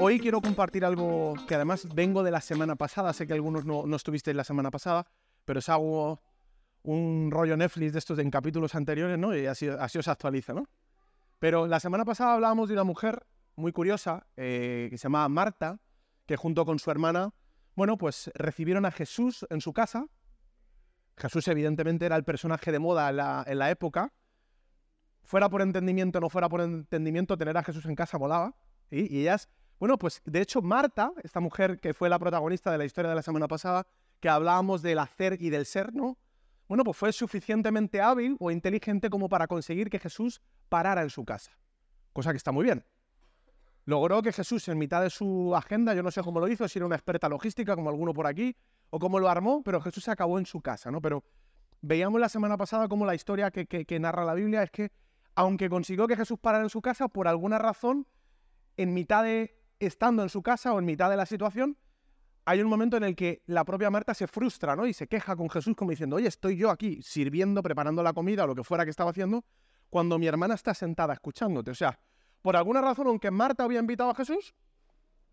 Hoy quiero compartir algo que además vengo de la semana pasada, sé que algunos no, no estuvisteis la semana pasada, pero es algo, un rollo Netflix de estos en capítulos anteriores, ¿no? Y así, os actualiza, ¿no? Pero la semana pasada hablábamos de una mujer muy curiosa eh, que se llamaba Marta, que junto con su hermana, bueno, pues recibieron a Jesús en su casa. Jesús evidentemente era el personaje de moda en la, época. Fuera por entendimiento, no fuera por entendimiento, tener a Jesús en casa molaba. ¿sí? Y ellas, bueno, pues de hecho Marta, esta mujer que fue la protagonista de la historia de la semana pasada, que hablábamos del hacer y del ser, ¿no? Bueno, pues fue suficientemente hábil o inteligente como para conseguir que Jesús parara en su casa. Cosa que está muy bien. Logró que Jesús, en mitad de su agenda, yo no sé cómo lo hizo, si era una experta logística, como alguno por aquí, o cómo lo armó, pero Jesús se acabó en su casa, ¿no? Pero veíamos la semana pasada cómo la historia que narra la Biblia es que, aunque consiguió que Jesús parara en su casa, por alguna razón, en mitad de estando en su casa o en mitad de la situación, hay un momento en el que la propia Marta se frustra, ¿no? Y se queja con Jesús como diciendo, oye, estoy yo aquí sirviendo, preparando la comida o lo que fuera que estaba haciendo, cuando mi hermana está sentada escuchándote. O sea, por alguna razón, aunque Marta había invitado a Jesús,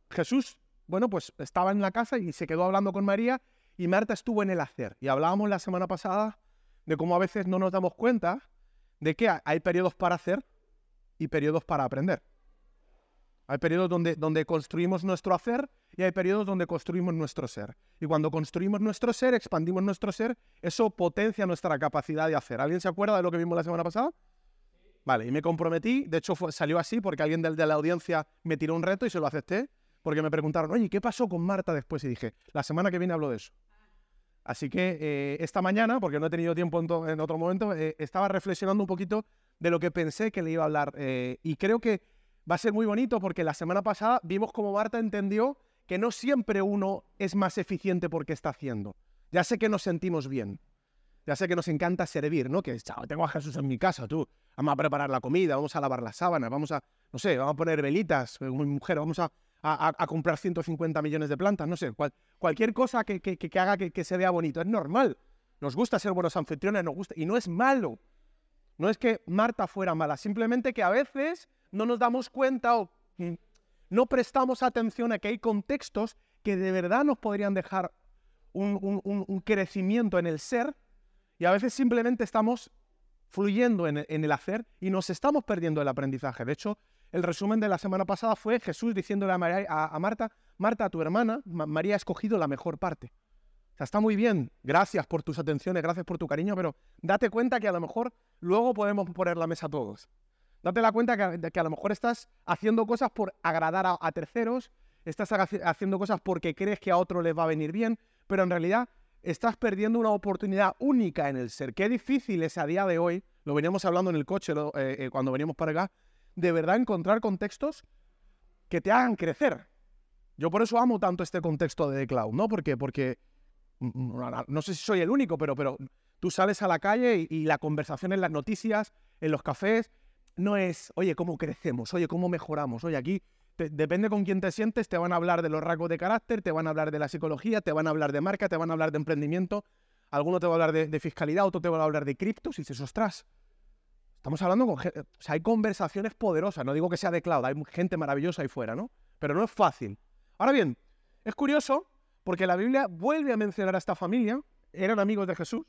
Jesús, bueno, pues estaba en la casa y se quedó hablando con María y Marta estuvo en el hacer. Y hablábamos la semana pasada de cómo a veces no nos damos cuenta de que hay periodos para hacer y periodos para aprender. Hay periodos donde, donde construimos nuestro hacer y hay periodos donde construimos nuestro ser. Y cuando construimos nuestro ser, expandimos nuestro ser, eso potencia nuestra capacidad de hacer. ¿Alguien se acuerda de lo que vimos la semana pasada? Vale, y me comprometí, de hecho fue, salió así porque alguien de, de la audiencia me tiró un reto y se lo acepté, porque me preguntaron, oye, ¿qué pasó con Marta después? Y dije, la semana que viene hablo de eso. Así que eh, esta mañana, porque no he tenido tiempo en otro momento, eh, estaba reflexionando un poquito de lo que pensé que le iba a hablar. eh, y creo que va a ser muy bonito porque la semana pasada vimos cómo Marta entendió que no siempre uno es más eficiente porque está haciendo. Ya sé que nos sentimos bien. Ya sé que nos encanta servir, ¿no? Que chao, tengo a Jesús en mi casa, tú. Vamos a preparar la comida, vamos a lavar las sábanas, vamos a, no sé, vamos a poner velitas, eh, mujer, vamos a, a- a- comprar 150 millones de plantas, no sé, cual- cualquier cosa que, que- que- que haga que, que se vea bonito. Es normal. Nos gusta ser buenos anfitriones, nos gusta, y no es malo. No es que Marta fuera mala, simplemente que a veces no nos damos cuenta o mm, no prestamos atención a que hay contextos que de verdad nos podrían dejar un, un- un- crecimiento en el ser y a veces simplemente estamos fluyendo en en el hacer y nos estamos perdiendo el aprendizaje. De hecho, el resumen de la semana pasada fue Jesús diciéndole a, María- a- Marta, Marta, tu hermana, Ma- María ha escogido la mejor parte. Está muy bien, gracias por tus atenciones, gracias por tu cariño, pero date cuenta que a lo mejor luego podemos poner la mesa todos. Date la cuenta que, de que a lo mejor estás haciendo cosas por agradar a, terceros, estás haci- haciendo cosas porque crees que a otro les va a venir bien, pero en realidad estás perdiendo una oportunidad única en el ser. Qué difícil es a día de hoy, lo veníamos hablando en el coche eh, eh, cuando veníamos para acá, de verdad encontrar contextos que te hagan crecer. Yo por eso amo tanto este contexto de The Cloud, ¿no? Porque, porque mm, mm, no sé si soy el único, pero, pero tú sales a la calle y la conversación en las noticias, en los cafés, no es, oye, ¿cómo crecemos? Oye, ¿cómo mejoramos? Oye, aquí depende con quién te sientes, te van a hablar de los rasgos de carácter, te van a hablar de la psicología, te van a hablar de marca, te van a hablar de emprendimiento, alguno te va a hablar de, de fiscalidad, otro te va a hablar de criptos y dices, ostras, estamos hablando con gente, o sea, hay conversaciones poderosas, no digo que sea de cloud, hay gente maravillosa ahí fuera, ¿no? Pero no es fácil. Ahora bien, es curioso porque la Biblia vuelve a mencionar a esta familia, eran amigos de Jesús,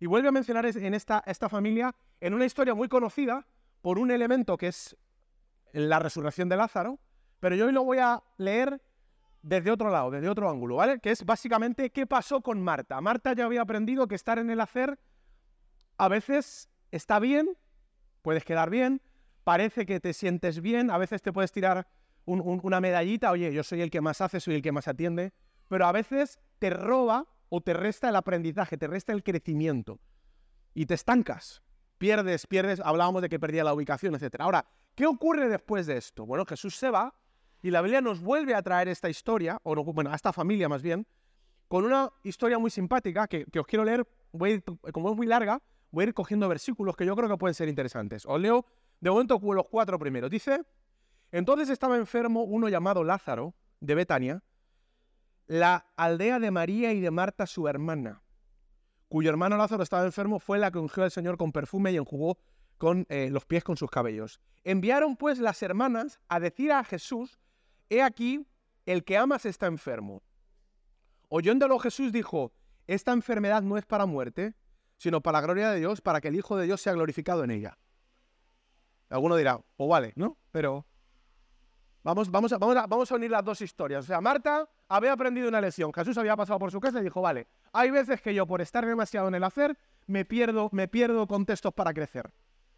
y vuelve a mencionar en esta, esta familia en una historia muy conocida por un elemento que es la resurrección de Lázaro, pero yo hoy lo voy a leer desde otro lado, desde otro ángulo, ¿vale? Que es básicamente qué pasó con Marta. Marta ya había aprendido que estar en el hacer a veces está bien, puedes quedar bien, parece que te sientes bien, a veces te puedes tirar un- un- una medallita, oye, yo soy el que más hace, soy el que más atiende, pero a veces te roba o te resta el aprendizaje, te resta el crecimiento y te estancas. Pierdes, pierdes, hablábamos de que perdía la ubicación, etc. Ahora, ¿qué ocurre después de esto? Bueno, Jesús se va y la Biblia nos vuelve a traer esta historia, o no, bueno, a esta familia más bien, con una historia muy simpática que, os quiero leer, voy como es muy larga, voy a ir cogiendo versículos que yo creo que pueden ser interesantes. Os leo de momento los cuatro primeros. Dice, entonces estaba enfermo uno llamado Lázaro, de Betania, la aldea de María y de Marta su hermana, cuyo hermano Lázaro estaba enfermo, fue la que ungió al Señor con perfume y enjugó con eh, los pies con sus cabellos. Enviaron pues las hermanas a decir a Jesús he aquí, el que amas está enfermo. Oyéndolo Jesús dijo, esta enfermedad no es para muerte, sino para la gloria de Dios, para que el Hijo de Dios sea glorificado en ella. Alguno dirá, pues vale, ¿no? Pero vamos, vamos, a, vamos, a, vamos a unir las dos historias. O sea, Marta había aprendido una lección. Jesús había pasado por su casa y dijo, vale, hay veces que yo por estar demasiado en el hacer me pierdo, me pierdo contextos para crecer.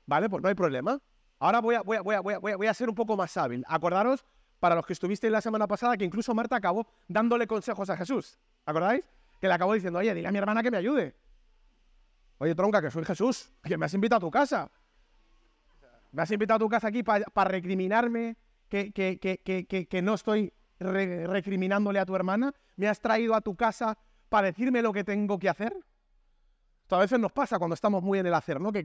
¿Vale? Pues no hay problema. Ahora voy a, voy, a, voy, a, voy, a, ser un poco más hábil. Acordaros, para los que estuvisteis la semana pasada, que incluso Marta acabó dándole consejos a Jesús. ¿Acordáis? Que le acabó diciendo, oye, dile a mi hermana que me ayude. Oye, tronca, que soy Jesús, que me has invitado a tu casa. Me has invitado a tu casa aquí para recriminarme que, que, que, que, no estoy recriminándole a tu hermana. Me has traído a tu casa para decirme lo que tengo que hacer. Esto a veces nos pasa cuando estamos muy en el hacer, ¿no? Que,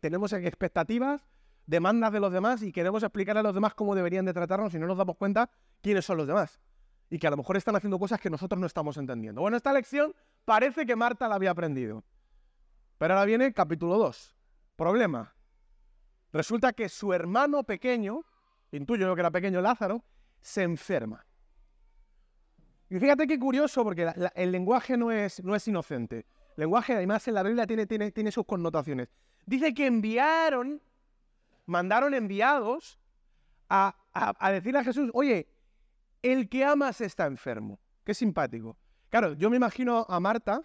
tenemos expectativas, demandas de los demás y queremos explicar a los demás cómo deberían de tratarnos y no nos damos cuenta quiénes son los demás. Y que a lo mejor están haciendo cosas que nosotros no estamos entendiendo. Bueno, esta lección parece que Marta la había aprendido. Pero ahora viene capítulo 2. Problema. Resulta que su hermano pequeño, intuyo yo que era pequeño Lázaro, se enferma. Y fíjate qué curioso, porque el lenguaje no es, no es inocente. El lenguaje, además, en la Biblia tiene, tiene, tiene sus connotaciones. Dice que enviaron, mandaron enviados a, a, decirle a Jesús, oye, el que amas está enfermo. Qué simpático. Claro, yo me imagino a Marta,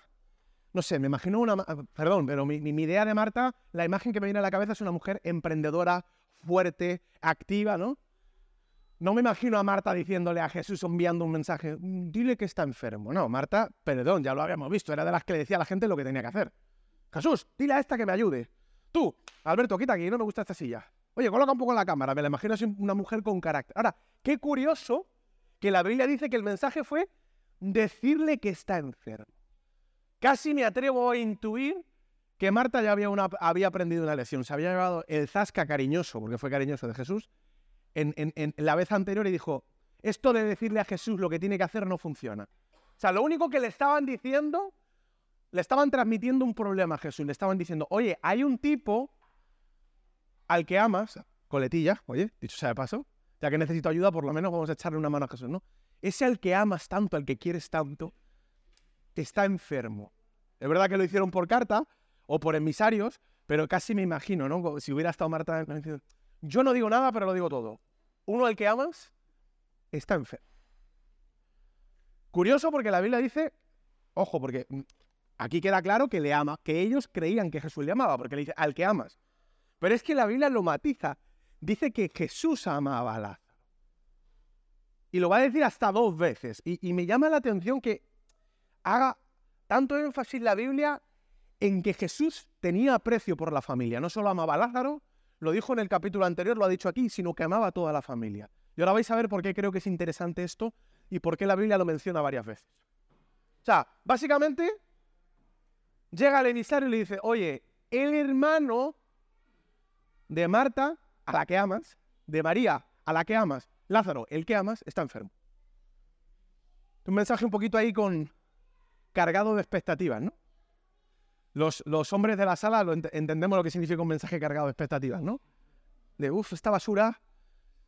no sé, me imagino una, perdón, pero mi, mi, idea de Marta, la imagen que me viene a la cabeza es una mujer emprendedora, fuerte, activa, ¿no? No me imagino a Marta diciéndole a Jesús enviando un mensaje, dile que está enfermo. No, Marta, perdón, ya lo habíamos visto, era de las que le decía a la gente lo que tenía que hacer. Jesús, dile a esta que me ayude. Tú, Alberto, quita aquí, no me gusta esta silla. Oye, coloca un poco la cámara, me la imagino así una mujer con carácter. Ahora, qué curioso que la Biblia dice que el mensaje fue decirle que está enfermo. Casi me atrevo a intuir que Marta ya había, había aprendido una lección, se había llevado el zasca cariñoso, porque fue cariñoso de Jesús, en, la vez anterior y dijo, esto de decirle a Jesús lo que tiene que hacer no funciona. O sea, lo único que le estaban diciendo, le estaban transmitiendo un problema a Jesús. Le estaban diciendo, oye, hay un tipo al que amas, coletilla, oye, dicho sea de paso, ya que necesito ayuda, por lo menos vamos a echarle una mano a Jesús, ¿no? Ese al que amas tanto, al que quieres tanto, está enfermo. Es verdad que lo hicieron por carta o por emisarios, pero casi me imagino, ¿no? Si hubiera estado Marta yo no digo nada, pero lo digo todo. Uno al que amas está enfermo. Curioso porque la Biblia dice, ojo, porque mm, aquí queda claro que le ama, que ellos creían que Jesús le amaba, porque le dice al que amas. Pero es que la Biblia lo matiza. Dice que Jesús amaba a Lázaro. Y lo va a decir hasta dos veces. Y, y me llama la atención que haga tanto énfasis la Biblia en que Jesús tenía aprecio por la familia. No solo amaba a Lázaro, lo dijo en el capítulo anterior, lo ha dicho aquí, sino que amaba a toda la familia. Y ahora vais a ver por qué creo que es interesante esto y por qué la Biblia lo menciona varias veces. O sea, básicamente, llega el emisario y le dice, oye, el hermano de Marta, a la que amas, de María, a la que amas, Lázaro, el que amas, está enfermo. Un mensaje un poquito ahí con cargado de expectativas, ¿no? Los, hombres de la sala lo entendemos lo que significa un mensaje cargado de expectativas, ¿no? De, uff, esta basura,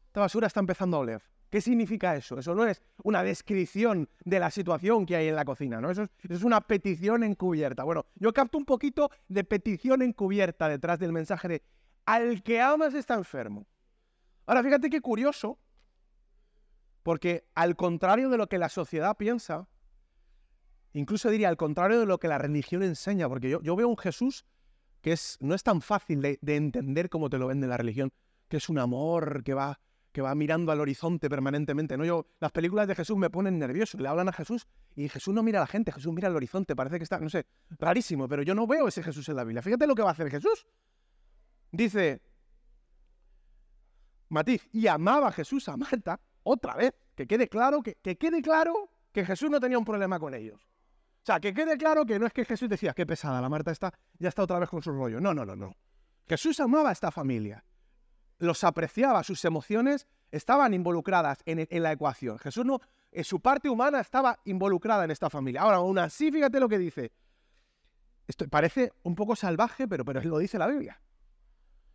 esta basura está empezando a oler. ¿Qué significa eso? Eso no es una descripción de la situación que hay en la cocina, ¿no? Eso es, eso es una petición encubierta. Bueno, yo capto un poquito de petición encubierta detrás del mensaje de al que amas está enfermo. Ahora, fíjate qué curioso, porque al contrario de lo que la sociedad piensa, Incluso diría al contrario de lo que la religión enseña, porque yo, veo un Jesús que es, no es tan fácil de, entender como te lo vende la religión, que es un amor que va, mirando al horizonte permanentemente. ¿no? Yo, las películas de Jesús me ponen nervioso, le hablan a Jesús y Jesús no mira a la gente, Jesús mira al horizonte, parece que está, no sé, rarísimo, pero yo no veo ese Jesús en la Biblia. Fíjate lo que va a hacer Jesús. Dice, Matiz, y amaba a Jesús a Marta, otra vez, que quede claro, que quede claro que Jesús no tenía un problema con ellos. O sea, que quede claro que no es que Jesús decía, qué pesada, la Marta está, ya está otra vez con su rollo. No, no, no, no. Jesús amaba a esta familia. Los apreciaba, sus emociones estaban involucradas en, la ecuación. Jesús no, en su parte humana estaba involucrada en esta familia. Ahora, aún así, fíjate lo que dice. Esto parece un poco salvaje, pero, pero lo dice la Biblia.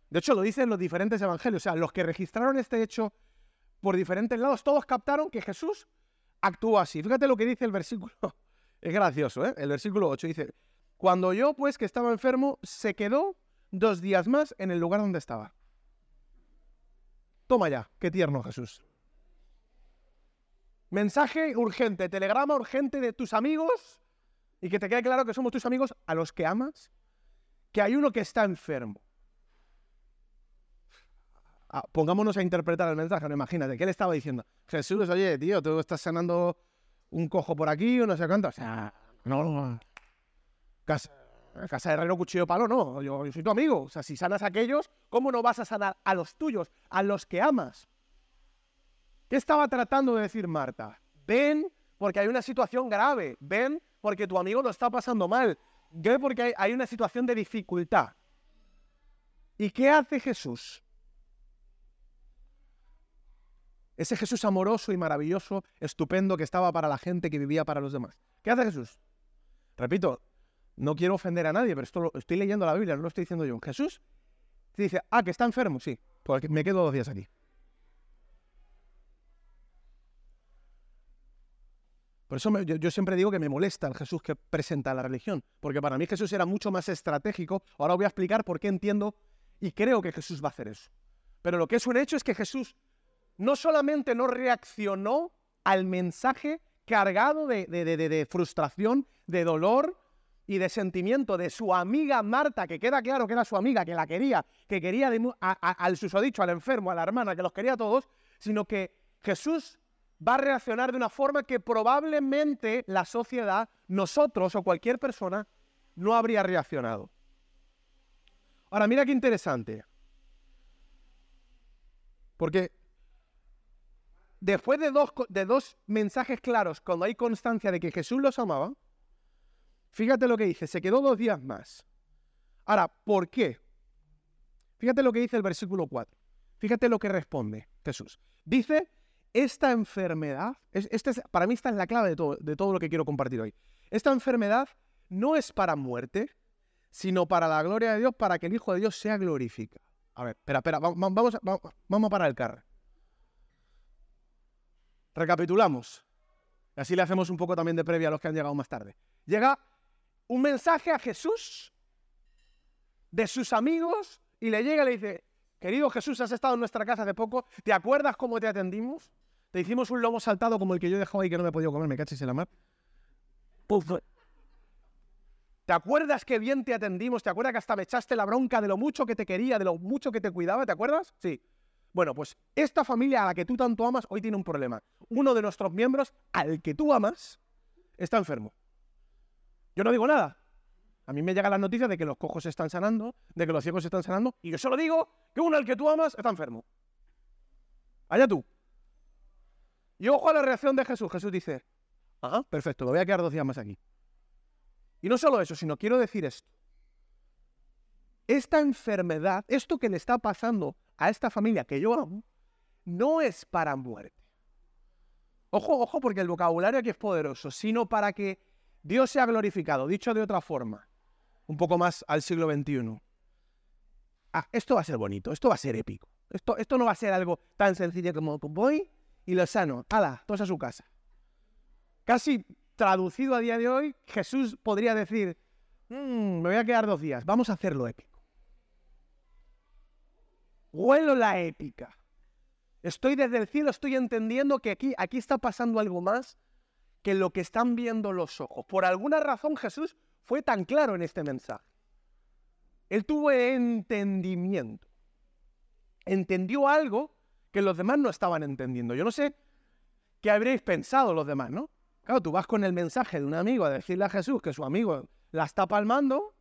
De hecho, lo dicen los diferentes evangelios. O sea, los que registraron este hecho por diferentes lados, todos captaron que Jesús actuó así. Fíjate lo que dice el versículo. Es gracioso, ¿eh? El versículo 8 dice, cuando yo, pues, que estaba enfermo, se quedó dos días más en el lugar donde estaba. Toma ya, qué tierno Jesús. Mensaje urgente, telegrama urgente de tus amigos y que te quede claro que somos tus amigos a los que amas, que hay uno que está enfermo. Ah, pongámonos a interpretar el mensaje, no imagínate, ¿qué le estaba diciendo? Jesús, oye, tío, tú estás sanando un cojo por aquí o no sé cuánto. O sea, no, casa, casa de herrero, cuchillo palo, no, yo, yo soy tu amigo. O sea, si sanas a aquellos, ¿cómo no vas a sanar a los tuyos, a los que amas? ¿Qué estaba tratando de decir Marta? Ven porque hay una situación grave, ven porque tu amigo lo está pasando mal, ven porque hay una situación de dificultad. ¿Y qué hace Jesús? Ese Jesús amoroso y maravilloso, estupendo, que estaba para la gente, que vivía para los demás. ¿Qué hace Jesús? Repito, no quiero ofender a nadie, pero esto lo, estoy leyendo la Biblia, no lo estoy diciendo yo. Jesús te dice, ah, que está enfermo, sí, pues me quedo dos días aquí. Por eso yo, yo, siempre digo que me molesta el Jesús que presenta la religión, porque para mí Jesús era mucho más estratégico. Ahora voy a explicar por qué entiendo y creo que Jesús va a hacer eso. Pero lo que es un hecho es que Jesús no solamente no reaccionó al mensaje cargado de, frustración, de dolor y de sentimiento de su amiga Marta, que queda claro que era su amiga, que la quería, que quería al susodicho, al enfermo, a la hermana, que los quería a todos, sino que Jesús va a reaccionar de una forma que probablemente la sociedad, nosotros o cualquier persona, no habría reaccionado. Ahora, mira qué interesante. Porque después de dos, de dos mensajes claros, cuando hay constancia de que Jesús los amaba, fíjate lo que dice, se quedó dos días más. Ahora, ¿por qué? Fíjate lo que dice el versículo 4. Fíjate lo que responde Jesús. Dice, esta enfermedad, este es, para mí esta es la clave de todo, de todo lo que quiero compartir hoy. Esta enfermedad no es para muerte, sino para la gloria de Dios, para que el Hijo de Dios sea glorificado. A ver, espera, espera, vamos, vamos, vamos a parar el carro. Recapitulamos. Así le hacemos un poco también de previa a los que han llegado más tarde. Llega un mensaje a Jesús de sus amigos y le llega y le dice, querido Jesús, has estado en nuestra casa hace poco, ¿te acuerdas cómo te atendimos? Te hicimos un lomo saltado como el que yo he dejado ahí que no me he podido comer, me cachis en la mar. ¿Te acuerdas que bien te atendimos? ¿Te acuerdas que hasta me echaste la bronca de lo mucho que te quería, de lo mucho que te cuidaba? ¿Te acuerdas? Sí. Bueno, pues esta familia a la que tú tanto amas hoy tiene un problema. Uno de nuestros miembros, al que tú amas, está enfermo. Yo no digo nada. A mí me llega la noticia de que los cojos se están sanando, de que los ciegos se están sanando, y yo solo digo que uno al que tú amas está enfermo. Allá tú. Y ojo a la reacción de Jesús. Jesús dice, ah, perfecto, me voy a quedar dos días más aquí. Y no solo eso, sino quiero decir esto. Esta enfermedad, esto que le está pasando a esta familia que yo amo, no es para muerte. Ojo, ojo, porque el vocabulario aquí es poderoso, sino para que Dios sea glorificado. Dicho de otra forma, un poco más al siglo XXI. Ah, esto va a ser bonito, esto va a ser épico. Esto, esto no va a ser algo tan sencillo como voy y lo sano. ¡Hala! Todos a su casa. Casi traducido a día de hoy, Jesús podría decir, mm, me voy a quedar dos días, vamos a hacerlo épico. Huelo la épica. Estoy desde el cielo, estoy entendiendo que aquí, aquí está pasando algo más que lo que están viendo los ojos. Por alguna razón Jesús fue tan claro en este mensaje. Él tuvo entendimiento. Entendió algo que los demás no estaban entendiendo. Yo no sé qué habréis pensado los demás, ¿no? Claro, tú vas con el mensaje de un amigo a decirle a Jesús que su amigo la está palmando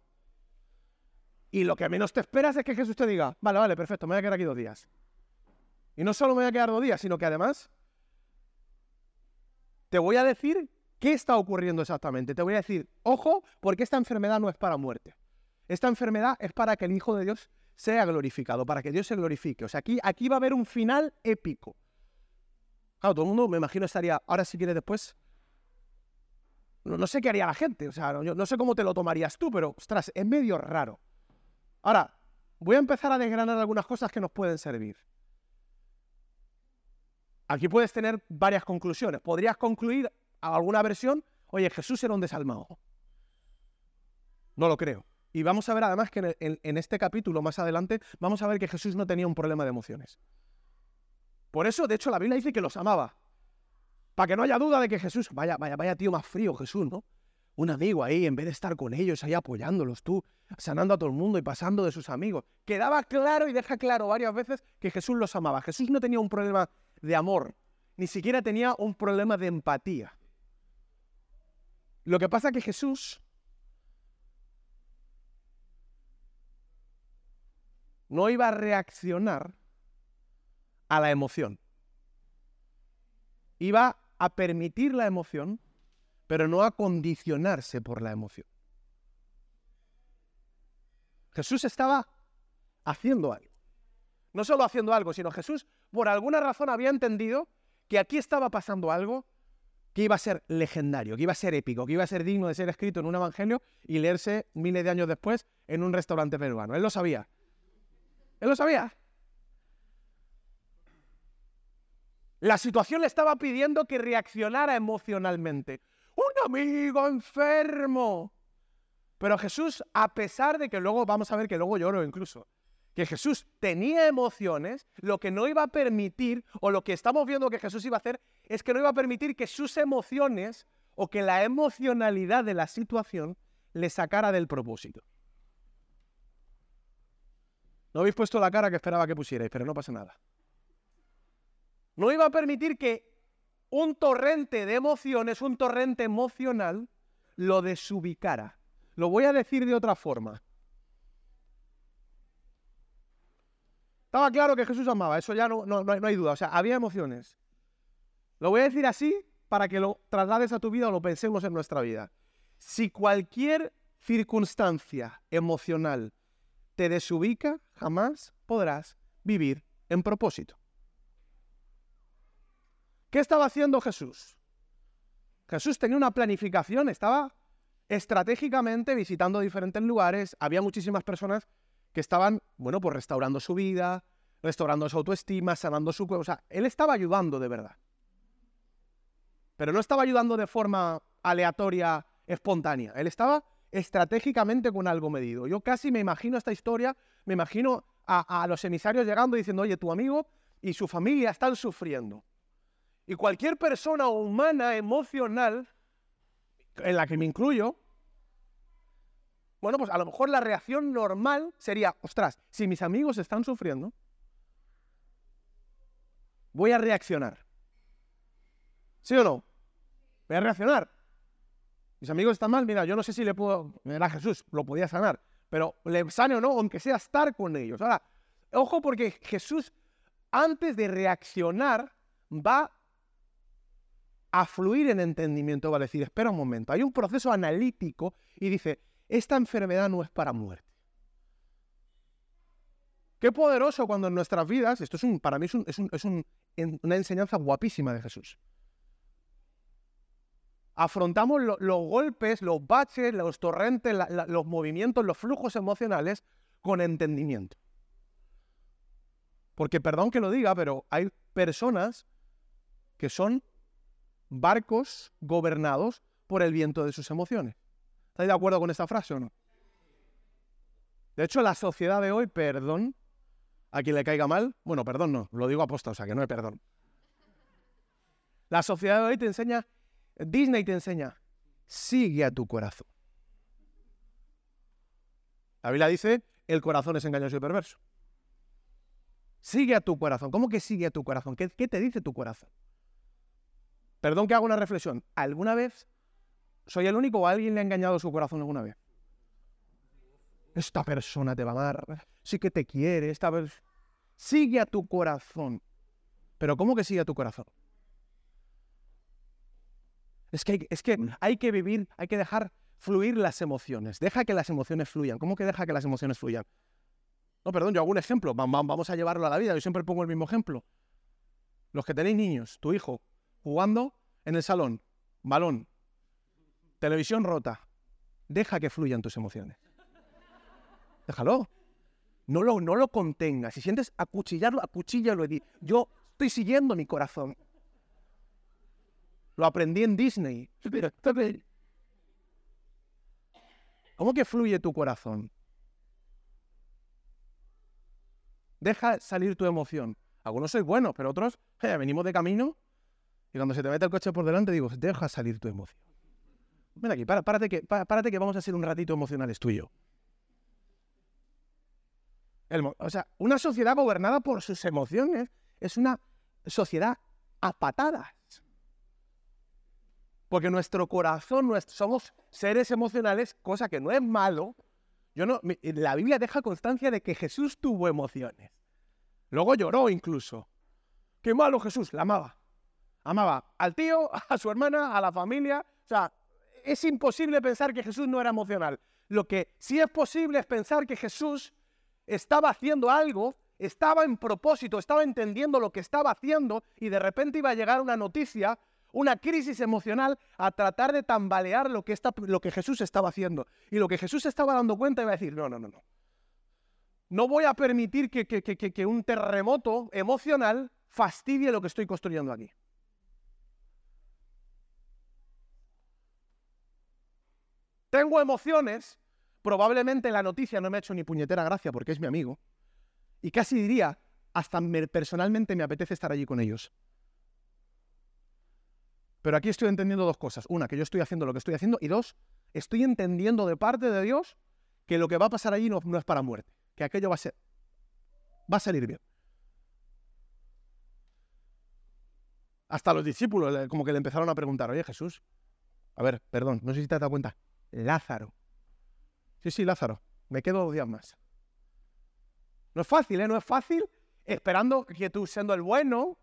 y lo que menos te esperas es que Jesús te diga, vale, vale, perfecto, me voy a quedar aquí dos días. Y no solo me voy a quedar dos días, sino que además te voy a decir qué está ocurriendo exactamente. Te voy a decir, ojo, porque esta enfermedad no es para muerte. Esta enfermedad es para que el Hijo de Dios sea glorificado, para que Dios se glorifique. O sea, aquí, aquí va a haber un final épico. Claro, todo el mundo, me imagino, estaría, ahora si quieres después. No, sé qué haría la gente, o sea, no, no sé cómo te lo tomarías tú, pero, ostras, es medio raro. Ahora, voy a empezar a desgranar algunas cosas que nos pueden servir. Aquí puedes tener varias conclusiones. Podrías concluir a alguna versión, oye, Jesús era un desalmado. No lo creo. Y vamos a ver además que en, en, este capítulo más adelante, vamos a ver que Jesús no tenía un problema de emociones. Por eso, de hecho, la Biblia dice que los amaba. Para que no haya duda de que Jesús, vaya, vaya, vaya tío más frío Jesús, ¿no? Un amigo ahí, en vez de estar con ellos, ahí apoyándolos tú, sanando a todo el mundo y pasando de sus amigos. Quedaba claro y deja claro varias veces que Jesús los amaba. Jesús no tenía un problema de amor, ni siquiera tenía un problema de empatía. Lo que pasa es que Jesús no iba a reaccionar a la emoción. Iba a permitir la emoción, pero no a condicionarse por la emoción. Jesús estaba haciendo algo. No solo haciendo algo, sino Jesús por alguna razón había entendido que aquí estaba pasando algo que iba a ser legendario, que iba a ser épico, que iba a ser digno de ser escrito en un evangelio y leerse miles de años después en un restaurante peruano. Él lo sabía. Él lo sabía. La situación le estaba pidiendo que reaccionara emocionalmente. Amigo enfermo. Pero Jesús, a pesar de que luego, vamos a ver que luego lloró incluso, que Jesús tenía emociones, lo que no iba a permitir, o lo que estamos viendo que Jesús iba a hacer, es que no iba a permitir que sus emociones o que la emocionalidad de la situación le sacara del propósito. No habéis puesto la cara que esperaba que pusierais, pero no pasa nada. No iba a permitir que un torrente de emociones, un torrente emocional, lo desubicara. Lo voy a decir de otra forma. Estaba claro que Jesús amaba, eso ya no, no, no, hay duda, o sea, había emociones. Lo voy a decir así para que lo traslades a tu vida o lo pensemos en nuestra vida. Si cualquier circunstancia emocional te desubica, jamás podrás vivir en propósito. ¿Qué estaba haciendo Jesús? Jesús tenía una planificación, estaba estratégicamente visitando diferentes lugares, había muchísimas personas que estaban, bueno, pues restaurando su vida, restaurando su autoestima, sanando su cuerpo, o sea, él estaba ayudando de verdad. Pero no estaba ayudando de forma aleatoria, espontánea, él estaba estratégicamente con algo medido. Yo casi me imagino esta historia, me imagino a, los emisarios llegando diciendo, oye, tu amigo y su familia están sufriendo. Y cualquier persona humana, emocional, en la que me incluyo, bueno, pues a lo mejor la reacción normal sería, ostras, si mis amigos están sufriendo, voy a reaccionar. ¿Sí o no? Voy a reaccionar. Mis amigos están mal, mira, yo no sé si le puedo, era Jesús, lo podía sanar, pero le sane o no, aunque sea estar con ellos. Ahora, ojo porque Jesús, antes de reaccionar, va a fluir en entendimiento, va a decir, espera un momento, hay un proceso analítico y dice, esta enfermedad no es para muerte. Qué poderoso cuando en nuestras vidas, esto es un, para mí es, una enseñanza guapísima de Jesús. Afrontamos los golpes, los baches, los torrentes, los movimientos, los flujos emocionales con entendimiento. Porque perdón que lo diga, pero hay personas que son barcos gobernados por el viento de sus emociones. ¿Estáis de acuerdo con esta frase o no? De hecho, la sociedad de hoy, perdón, a quien le caiga mal, bueno, perdón no, lo digo aposta, o sea que no hay perdón. La sociedad de hoy te enseña, Disney te enseña, sigue a tu corazón. La Biblia dice, el corazón es engañoso y perverso. Sigue a tu corazón. ¿Cómo que sigue a tu corazón? ¿Qué, qué te dice tu corazón? Perdón que haga una reflexión. ¿Alguna vez soy el único o alguien le ha engañado su corazón alguna vez? Esta persona te va a amar, sí que te quiere, esta vez sigue a tu corazón. Pero ¿cómo que sigue a tu corazón? Es que, es que hay que vivir, hay que dejar fluir las emociones. Deja que las emociones fluyan. ¿Cómo que deja que las emociones fluyan? No, perdón, yo hago un ejemplo. Vamos a llevarlo a la vida. Yo siempre pongo el mismo ejemplo. Los que tenéis niños, tu hijo jugando en el salón, balón, televisión rota. Deja que fluyan tus emociones. Déjalo. No lo, no lo contengas. Si sientes acuchillarlo, acuchíllalo. Yo estoy siguiendo mi corazón. Lo aprendí en Disney. ¿Cómo que fluye tu corazón? Deja salir tu emoción. Algunos sois buenos, pero otros, venimos de camino cuando se te mete el coche por delante digo, deja salir tu emoción. Ven aquí, párate, que, párate que vamos a hacer un ratito emocionales tú o sea, una sociedad gobernada por sus emociones es una sociedad a patadas. Porque nuestro corazón, somos seres emocionales, cosa que no es malo. Yo no, la Biblia deja constancia de que Jesús tuvo emociones. Luego lloró incluso. Qué malo Jesús, la amaba. Amaba al tío, a su hermana, a la familia. O sea, es imposible pensar que Jesús no era emocional. Lo que sí es posible es pensar que Jesús estaba haciendo algo, estaba en propósito, estaba entendiendo lo que estaba haciendo y de repente iba a llegar una noticia, una crisis emocional a tratar de tambalear lo que, Jesús estaba haciendo. Y lo que Jesús estaba dando cuenta iba a decir, no, no, no, no. No voy a permitir que un terremoto emocional fastidie lo que estoy construyendo aquí. Tengo emociones, probablemente la noticia no me ha hecho ni puñetera gracia porque es mi amigo, y casi diría, hasta personalmente me apetece estar allí con ellos. Pero aquí estoy entendiendo dos cosas. Una, que yo estoy haciendo lo que estoy haciendo, y dos, estoy entendiendo de parte de Dios que lo que va a pasar allí no, no es para muerte, que aquello va a ser, va a salir bien. Hasta los discípulos como que le empezaron a preguntar, oye Jesús, a ver, perdón, no sé si te has dado cuenta, Lázaro. Sí, sí, Lázaro. Me quedo dos días más. No es fácil, ¿eh? No es fácil esperando que tú siendo el bueno,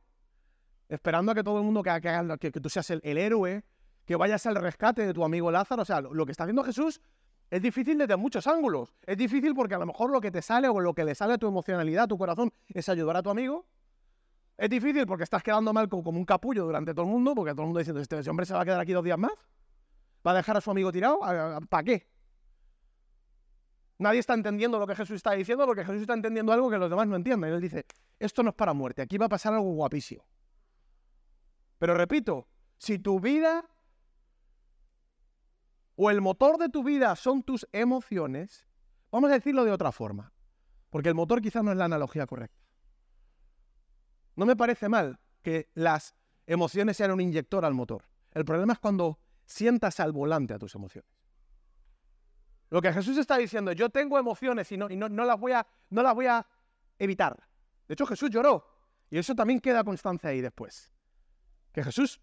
esperando a que todo el mundo que, que, que, tú seas el, héroe, que vayas al rescate de tu amigo Lázaro. O sea, lo, que está haciendo Jesús es difícil desde muchos ángulos. Es difícil porque a lo mejor lo que te sale o lo que le sale a tu emocionalidad, a tu corazón, es ayudar a tu amigo. Es difícil porque estás quedando mal como, un capullo durante todo el mundo, porque todo el mundo diciendo, este hombre se va a quedar aquí dos días más. ¿Va a dejar a su amigo tirado? ¿Para qué? Nadie está entendiendo lo que Jesús está diciendo porque Jesús está entendiendo algo que los demás no entienden. Y él dice, esto no es para muerte, aquí va a pasar algo guapísimo. Pero repito, si tu vida o el motor de tu vida son tus emociones, vamos a decirlo de otra forma, porque el motor quizás no es la analogía correcta. No me parece mal que las emociones sean un inyector al motor. El problema es cuando sientas al volante a tus emociones. Lo que Jesús está diciendo, yo tengo emociones y no, las, voy a, evitar. De hecho, Jesús lloró. Y eso también queda constancia ahí después. Que Jesús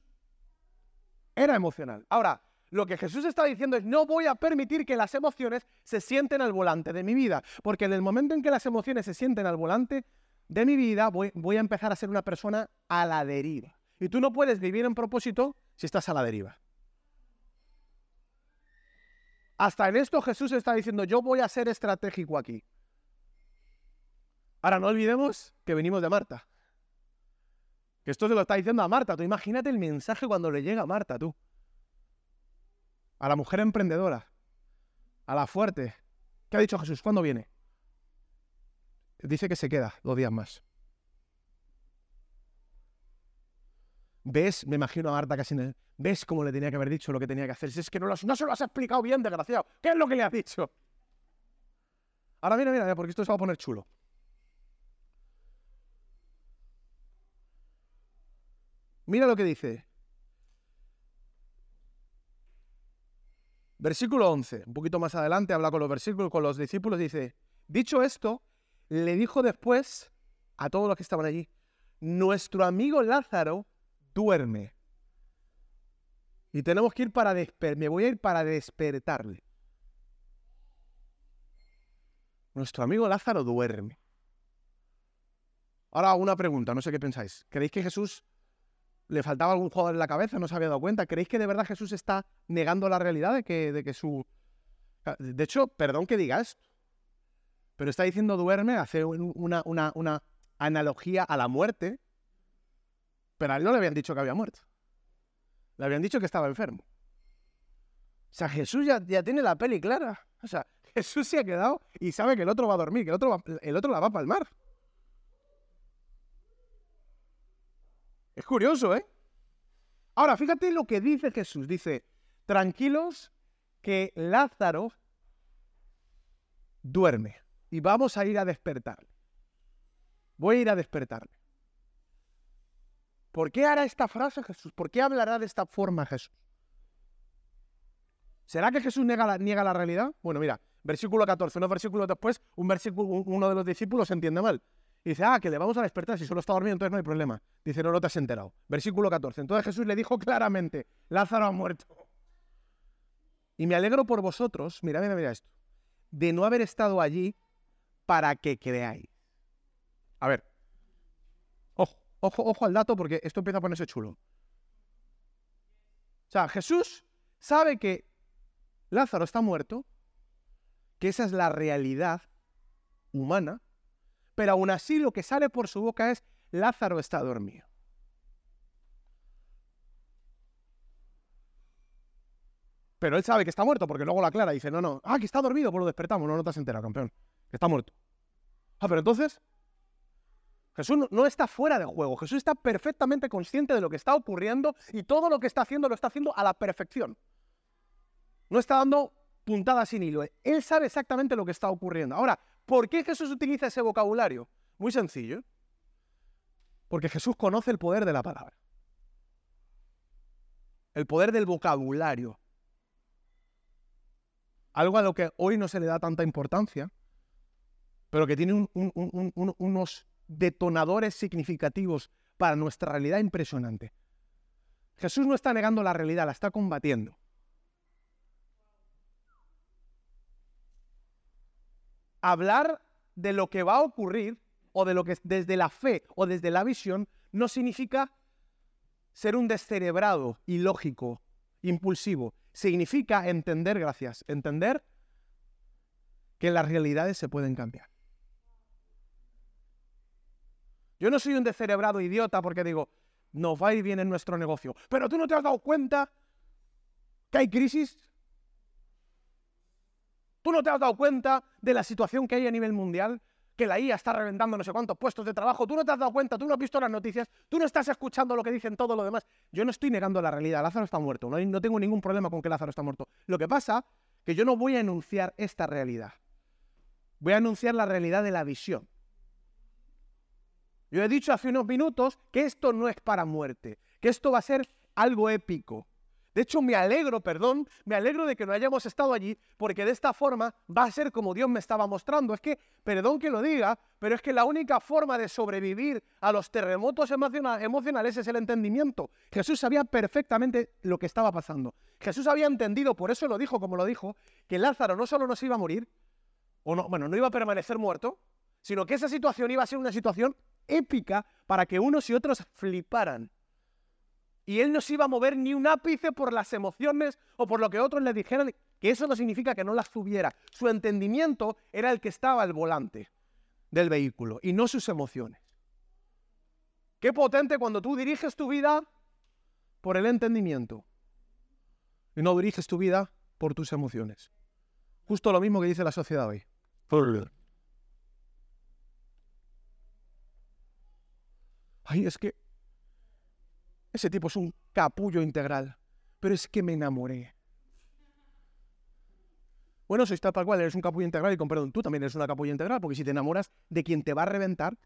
era emocional. Ahora, lo que Jesús está diciendo es, no voy a permitir que las emociones se sienten al volante de mi vida. Porque en el momento en que las emociones se sienten al volante de mi vida, voy, voy a empezar a ser una persona a la deriva. Y tú no puedes vivir en propósito si estás a la deriva. Hasta en esto Jesús está diciendo, yo voy a ser estratégico aquí. Ahora no olvidemos que venimos de Marta. Que esto se lo está diciendo a Marta. Tú imagínate el mensaje cuando le llega a Marta, tú. A la mujer emprendedora. A la fuerte. ¿Qué ha dicho Jesús? ¿Cuándo viene? Dice que se queda dos días más. ¿Ves? Me imagino a Marta casi... ¿Ves cómo le tenía que haber dicho lo que tenía que hacer? Si es que no, no se lo has explicado bien, desgraciado. ¿Qué es lo que le has dicho? Ahora mira, mira, porque esto se va a poner chulo. Mira lo que dice. Versículo 11, un poquito más adelante habla con los versículos, con los discípulos, dice, dicho esto, le dijo después a todos los que estaban allí, nuestro amigo Lázaro duerme. Y tenemos que ir para despertar. Me voy a ir para despertarle. Nuestro amigo Lázaro duerme. Ahora una pregunta, no sé qué pensáis. ¿Creéis que Jesús le faltaba algún jugador en la cabeza? ¿No se había dado cuenta? ¿Creéis que de verdad Jesús está negando la realidad de que, de que su... De hecho, perdón que diga esto, pero está diciendo duerme, hace una, una, una analogía a la muerte, pero a él no le habían dicho que había muerto. Le habían dicho que estaba enfermo. O sea, Jesús ya, ya tiene la peli clara. O sea, Jesús se ha quedado y sabe que el otro va a dormir, que el otro, el otro la va a palmar. Es curioso, ¿eh? Ahora, fíjate lo que dice Jesús. Dice, tranquilos que Lázaro duerme y vamos a ir a despertarle. Voy a ir a despertarle. ¿Por qué hará esta frase Jesús? ¿Por qué hablará de esta forma Jesús? ¿Será que Jesús niega la, niega la realidad? Bueno, mira, versículo 14, unos versículos después, un versículo, uno de los discípulos se entiende mal. Y dice, ah, que le vamos a despertar, si solo está dormido, entonces no hay problema. Dice, no, no te has enterado. Versículo 14. Entonces Jesús le dijo claramente, Lázaro ha muerto. Y me alegro por vosotros, mira, mira, mira esto, de no haber estado allí para que creáis. A ver, ojo, ojo al dato porque esto empieza a ponerse chulo. O sea, Jesús sabe que Lázaro está muerto, que esa es la realidad humana, pero aún así lo que sale por su boca es Lázaro está dormido. Pero él sabe que está muerto porque luego la aclara y dice, no, no, ah, que está dormido, pues lo despertamos. No, no te has enterado, campeón, que está muerto. Ah, pero entonces, Jesús no, está fuera de juego, Jesús está perfectamente consciente de lo que está ocurriendo y todo lo que está haciendo lo está haciendo a la perfección. No está dando puntadas sin hilo, él sabe exactamente lo que está ocurriendo. Ahora, ¿Por qué Jesús utiliza ese vocabulario? Muy sencillo. Porque Jesús conoce el poder de la palabra. El poder del vocabulario. Algo a lo que hoy no se le da tanta importancia, pero que tiene unos detonadores significativos para nuestra realidad impresionante. Jesús no está negando la realidad, la está combatiendo. hablar de lo que va a ocurrir o de lo que desde la fe o desde la visión no significa ser un descerebrado, ilógico, impulsivo. Significa entender, gracias, entender que las realidades se pueden cambiar. Yo no soy un descerebrado idiota porque digo, nos va a ir bien en nuestro negocio. Pero tú no te has dado cuenta que hay crisis ¿Tú no te has dado cuenta de la situación que hay a nivel mundial? Que la IA está reventando no sé cuántos puestos de trabajo. Tú no te has dado cuenta, tú no has visto las noticias, tú no estás escuchando lo que dicen todo lo demás. Yo no estoy negando la realidad. Lázaro está muerto. No, no tengo ningún problema con que Lázaro está muerto. Lo que pasa es que yo no voy a enunciar esta realidad. Voy a anunciar la realidad de la visión. Yo he dicho hace unos minutos que esto no es para muerte, que esto va a ser algo épico, de hecho, me alegro, perdón, me alegro de que no hayamos estado allí, porque de esta forma va a ser como Dios me estaba mostrando. Es que, perdón que lo diga, pero es que la única forma de sobrevivir a los terremotos emocionales es el entendimiento. Jesús sabía perfectamente lo que estaba pasando. Jesús había entendido, por eso lo dijo como lo dijo, que Lázaro no solo no se iba a morir, o no, bueno, no iba a permanecer muerto, sino que esa situación iba a ser una situación épica para que unos y otros fliparan. Y él no se iba a mover ni un ápice por las emociones o por lo que otros le dijeran, que eso no significa que no las tuviera. Su entendimiento era el que estaba al volante del vehículo y no sus emociones. Qué potente cuando tú diriges tu vida por el entendimiento y no diriges tu vida por tus emociones. Justo lo mismo que dice la sociedad hoy. Ay, es que ese tipo es un capullo integral. Pero es que me enamoré. Bueno, sois tal cual, eres un capullo integral y con perdón, tú también eres una capullo integral, porque si te enamoras de quien te va a reventar,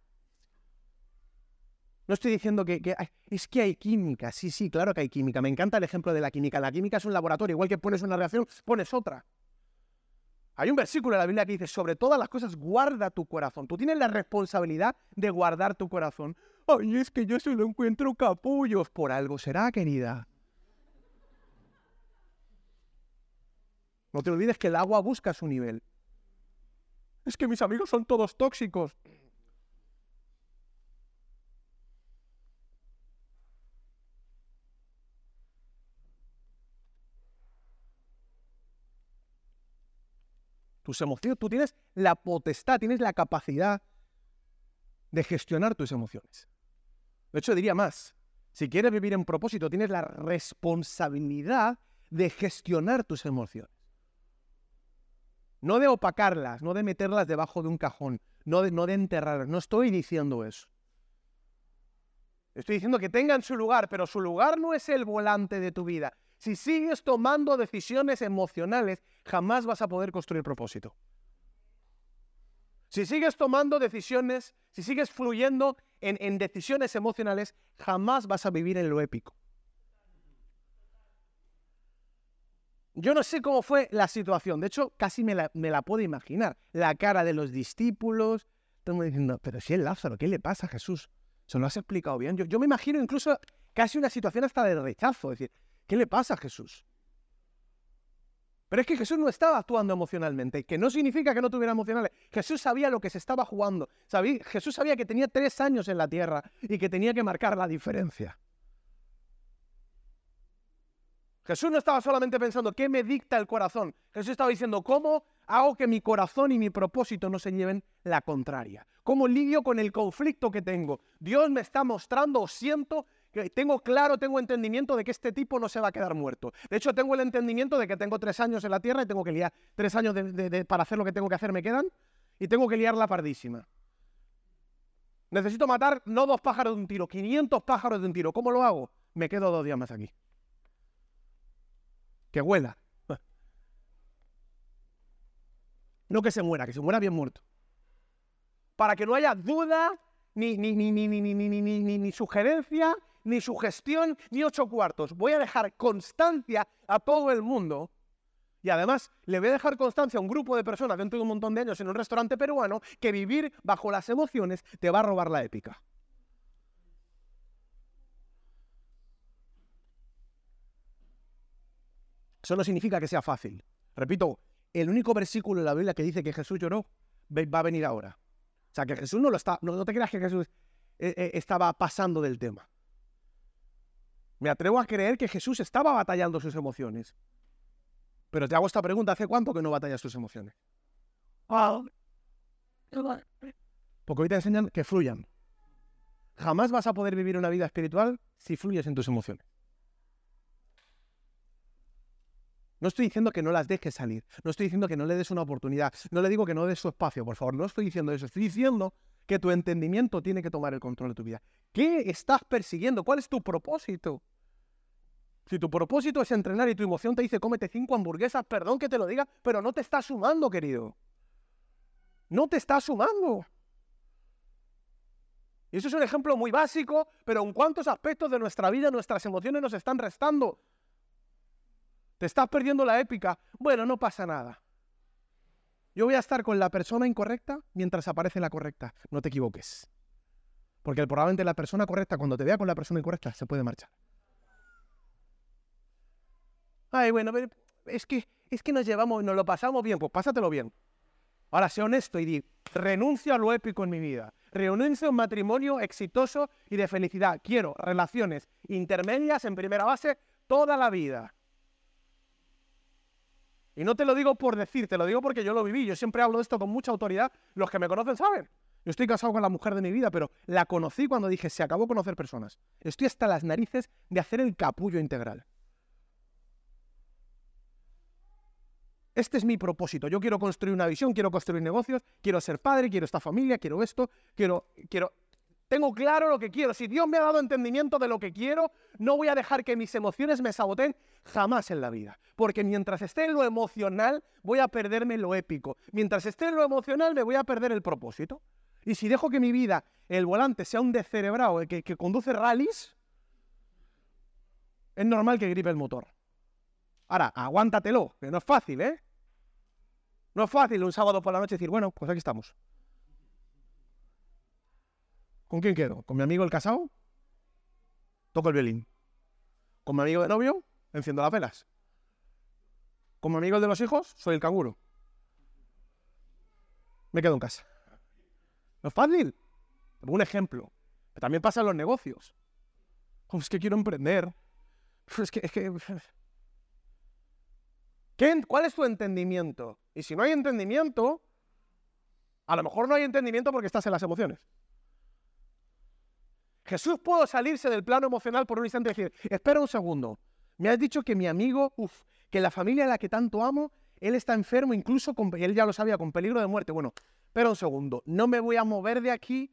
no estoy diciendo que, es que hay química, sí, sí, claro que hay química. Me encanta el ejemplo de la química. La química es un laboratorio, igual que pones una reacción, pones otra. Hay un versículo en la Biblia que dice, sobre todas las cosas, guarda tu corazón. Tú tienes la responsabilidad de guardar tu corazón. Ay, es que yo solo encuentro capullos. Por algo será, querida. No te olvides que el agua busca su nivel. Es que mis amigos son todos tóxicos. Tus emociones, tú tienes la potestad, tienes la capacidad de gestionar tus emociones. De hecho, diría más, si quieres vivir en propósito, tienes la responsabilidad de gestionar tus emociones. No de opacarlas, no de meterlas debajo de un cajón, no de, no de enterrarlas. No estoy diciendo eso. Estoy diciendo que tengan su lugar, pero su lugar no es el volante de tu vida. Si sigues tomando decisiones emocionales, jamás vas a poder construir propósito. Si sigues tomando decisiones, si sigues fluyendo en, decisiones emocionales, jamás vas a vivir en lo épico. Yo no sé cómo fue la situación, de hecho casi me la, puedo imaginar. La cara de los discípulos, todo diciendo, pero si es Lázaro, ¿qué le pasa a Jesús? ¿Se lo has explicado bien? Yo, yo me imagino incluso casi una situación hasta de rechazo, es decir, ¿qué le pasa a Jesús? Pero es que Jesús no estaba actuando emocionalmente, que no significa que no tuviera emocionales. Jesús sabía lo que se estaba jugando. Jesús sabía que tenía tres años en la tierra y que tenía que marcar la diferencia. Jesús no estaba solamente pensando, ¿qué me dicta el corazón? Jesús estaba diciendo, ¿cómo hago que mi corazón y mi propósito no se lleven la contraria? ¿Cómo lidio con el conflicto que tengo? Dios me está mostrando, siento tengo claro, tengo entendimiento de que este tipo no se va a quedar muerto. De hecho, tengo el entendimiento de que tengo tres años en la tierra y tengo que liar tres años para hacer lo que tengo que hacer me quedan y tengo que liar la pardísima. Necesito matar no dos pájaros de un tiro, 500 pájaros de un tiro. ¿Cómo lo hago? Me quedo dos días más aquí. Que huela. No que se muera, que se muera bien muerto. Para que no haya duda, ni, ni, ni, ni, ni, ni, ni, ni, ni sugerencia, ni su gestión, ni ocho cuartos. Voy a dejar constancia a todo el mundo. Y además le voy a dejar constancia a un grupo de personas dentro de un montón de años en un restaurante peruano que vivir bajo las emociones te va a robar la épica. Eso no significa que sea fácil. Repito, el único versículo en la Biblia que dice que Jesús lloró va a venir ahora. O sea, que Jesús no lo está, no, te creas que Jesús eh, eh, estaba pasando del tema. Me atrevo a creer que Jesús estaba batallando sus emociones. Pero te hago esta pregunta, ¿hace cuánto que no batallas tus emociones? Porque hoy te enseñan que fluyan. Jamás vas a poder vivir una vida espiritual si fluyes en tus emociones. No estoy diciendo que no las dejes salir. No estoy diciendo que no le des una oportunidad. No le digo que no des su espacio, por favor. No estoy diciendo eso. Estoy diciendo que tu entendimiento tiene que tomar el control de tu vida. ¿Qué estás persiguiendo? ¿Cuál es tu propósito? Si tu propósito es entrenar y tu emoción te dice cómete cinco hamburguesas, perdón que te lo diga, pero no te está sumando, querido. No te está sumando. Y eso es un ejemplo muy básico, pero en cuántos aspectos de nuestra vida nuestras emociones nos están restando. Te estás perdiendo la épica. Bueno, no pasa nada. Yo voy a estar con la persona incorrecta mientras aparece la correcta. No te equivoques. Porque probablemente la persona correcta, cuando te vea con la persona incorrecta, se puede marchar. Ay, bueno, es que, es que nos llevamos, nos lo pasamos bien, pues pásatelo bien. Ahora, sé honesto y di, renuncio a lo épico en mi vida. Renuncio a un matrimonio exitoso y de felicidad. Quiero relaciones intermedias en primera base toda la vida. Y no te lo digo por decir, te lo digo porque yo lo viví. Yo siempre hablo de esto con mucha autoridad. Los que me conocen saben. Yo estoy casado con la mujer de mi vida, pero la conocí cuando dije, se acabó conocer personas. Estoy hasta las narices de hacer el capullo integral. Este es mi propósito. Yo quiero construir una visión, quiero construir negocios, quiero ser padre, quiero esta familia, quiero esto, quiero, quiero tengo claro lo que quiero. Si Dios me ha dado entendimiento de lo que quiero, no voy a dejar que mis emociones me saboteen jamás en la vida. Porque mientras esté en lo emocional, voy a perderme lo épico. Mientras esté en lo emocional, me voy a perder el propósito. Y si dejo que mi vida, el volante, sea un descerebrado que, que conduce rallies, es normal que gripe el motor. Ahora, aguántatelo, que no es fácil, ¿eh? No es fácil un sábado por la noche decir, bueno, pues aquí estamos. ¿Con quién quedo? ¿Con mi amigo el casado? Toco el violín. ¿Con mi amigo de novio? Enciendo las velas. ¿Con mi amigo el de los hijos? Soy el canguro. Me quedo en casa. No es fácil. Un ejemplo. también pasa en los negocios. es que quiero emprender. Es que, es que... ¿Cuál es tu entendimiento? Y si no hay entendimiento, a lo mejor no hay entendimiento porque estás en las emociones. Jesús pudo salirse del plano emocional por un instante y decir, espera un segundo, me has dicho que mi amigo, uff, que la familia a la que tanto amo, él está enfermo, incluso, con, él ya lo sabía, con peligro de muerte. Bueno, espera un segundo, no me voy a mover de aquí,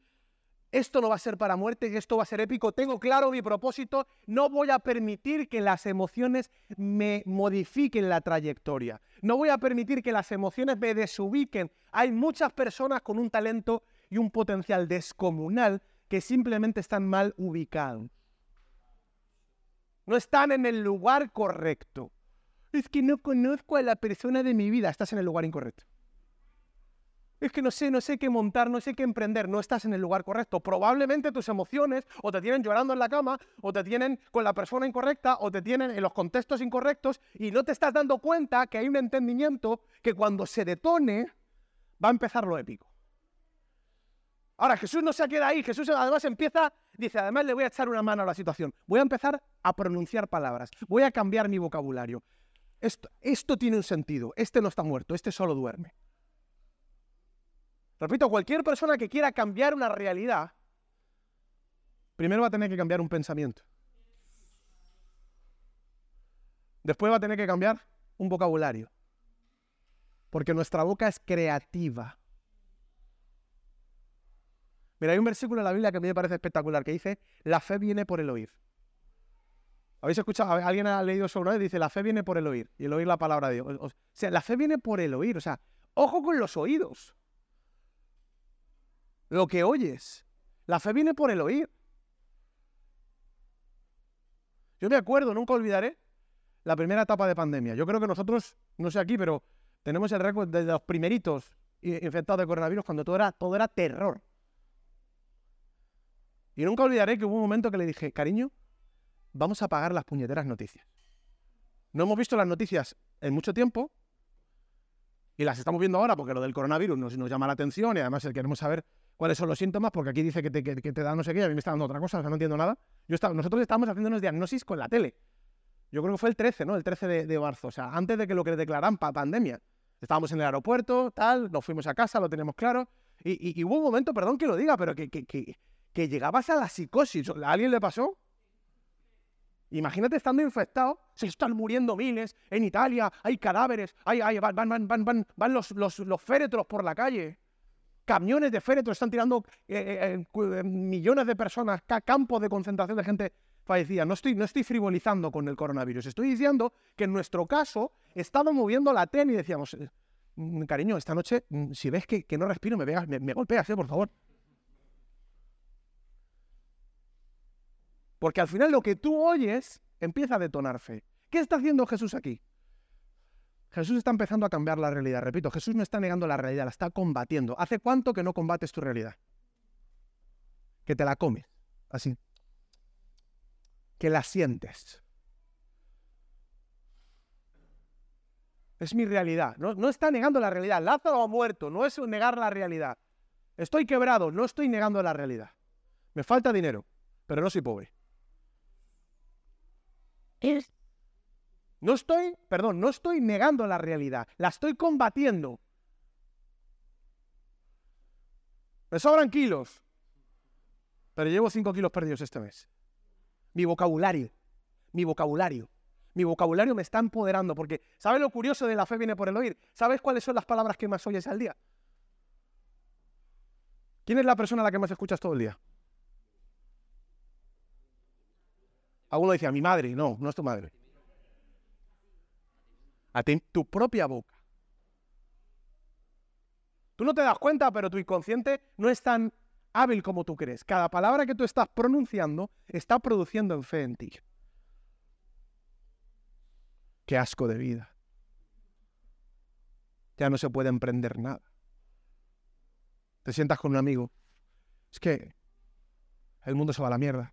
esto no va a ser para muerte, esto va a ser épico, tengo claro mi propósito, no voy a permitir que las emociones me modifiquen la trayectoria, no voy a permitir que las emociones me desubiquen. Hay muchas personas con un talento y un potencial descomunal que simplemente están mal ubicados. No están en el lugar correcto. Es que no conozco a la persona de mi vida, estás en el lugar incorrecto es que no sé, no sé qué montar, no sé qué emprender, no estás en el lugar correcto. Probablemente tus emociones o te tienen llorando en la cama, o te tienen con la persona incorrecta, o te tienen en los contextos incorrectos, y no te estás dando cuenta que hay un entendimiento que cuando se detone va a empezar lo épico. Ahora, Jesús no se queda ahí, Jesús además empieza, dice, además le voy a echar una mano a la situación, voy a empezar a pronunciar palabras, voy a cambiar mi vocabulario. Esto, esto tiene un sentido, este no está muerto, este solo duerme. Repito, cualquier persona que quiera cambiar una realidad, primero va a tener que cambiar un pensamiento. Después va a tener que cambiar un vocabulario. Porque nuestra boca es creativa. Mira, hay un versículo en la Biblia que a mí me parece espectacular que dice, la fe viene por el oír. ¿Habéis escuchado? ¿Alguien ha leído eso una vez? Dice, la fe viene por el oír. Y el oír la palabra de Dios. O sea, la fe viene por el oír. O sea, ojo con los oídos lo que oyes. La fe viene por el oír. Yo me acuerdo, nunca olvidaré, la primera etapa de pandemia. Yo creo que nosotros, no sé aquí, pero tenemos el récord de los primeritos infectados de coronavirus cuando todo era, todo era terror. Y nunca olvidaré que hubo un momento que le dije, cariño, vamos a apagar las puñeteras noticias. No hemos visto las noticias en mucho tiempo y las estamos viendo ahora porque lo del coronavirus nos, llama la atención y además queremos saber cuáles son los síntomas, porque aquí dice que te, da no sé qué, y a mí me está dando otra cosa, o sea, no entiendo nada. Nosotros estábamos haciendo unos diagnosis con la tele. Yo creo que fue el 13, ¿no? El 13 de, marzo, o sea, antes de que lo que declararan pandemia. Estábamos en el aeropuerto, tal, nos fuimos a casa, lo tenemos claro. Y, hubo un momento, perdón que lo diga, pero que, llegabas a la psicosis. ¿A alguien le pasó? Imagínate estando infectado, se están muriendo miles, en Italia hay cadáveres, hay, hay, van, van, van, van, van los, los, los féretros por la calle camiones de féretros están tirando eh, eh, eh, millones de personas, campos de concentración de gente fallecida. No estoy, no estoy frivolizando con el coronavirus, estoy diciendo que en nuestro caso estábamos moviendo la tele y decíamos, mm, cariño, esta noche, mm, si ves que, no respiro, me, veas, me, golpeas, por favor. Porque al final lo que tú oyes empieza a detonar fe. ¿Qué está haciendo Jesús aquí? Jesús está empezando a cambiar la realidad. Repito, Jesús no está negando la realidad, la está combatiendo. ¿Hace cuánto que no combates tu realidad? Que te la comes, así. Que la sientes. Es mi realidad. No, no está negando la realidad. Lázaro ha muerto, no es negar la realidad. Estoy quebrado, no estoy negando la realidad. Me falta dinero, pero no soy pobre. No estoy, perdón, no estoy negando la realidad, la estoy combatiendo. Me sobran kilos, pero llevo 5 kilos perdidos este mes. Mi vocabulario, mi vocabulario, mi vocabulario me está empoderando porque, ¿sabes lo curioso de la fe viene por el oír? ¿Sabes cuáles son las palabras que más oyes al día? ¿Quién es la persona a la que más escuchas todo el día? Alguno dice, a mi madre. No, no es tu madre a tu propia boca. Tú no te das cuenta, pero tu inconsciente no es tan hábil como tú crees. Cada palabra que tú estás pronunciando está produciendo en fe en ti. Qué asco de vida. Ya no se puede emprender nada. Te sientas con un amigo. Es que el mundo se va a la mierda.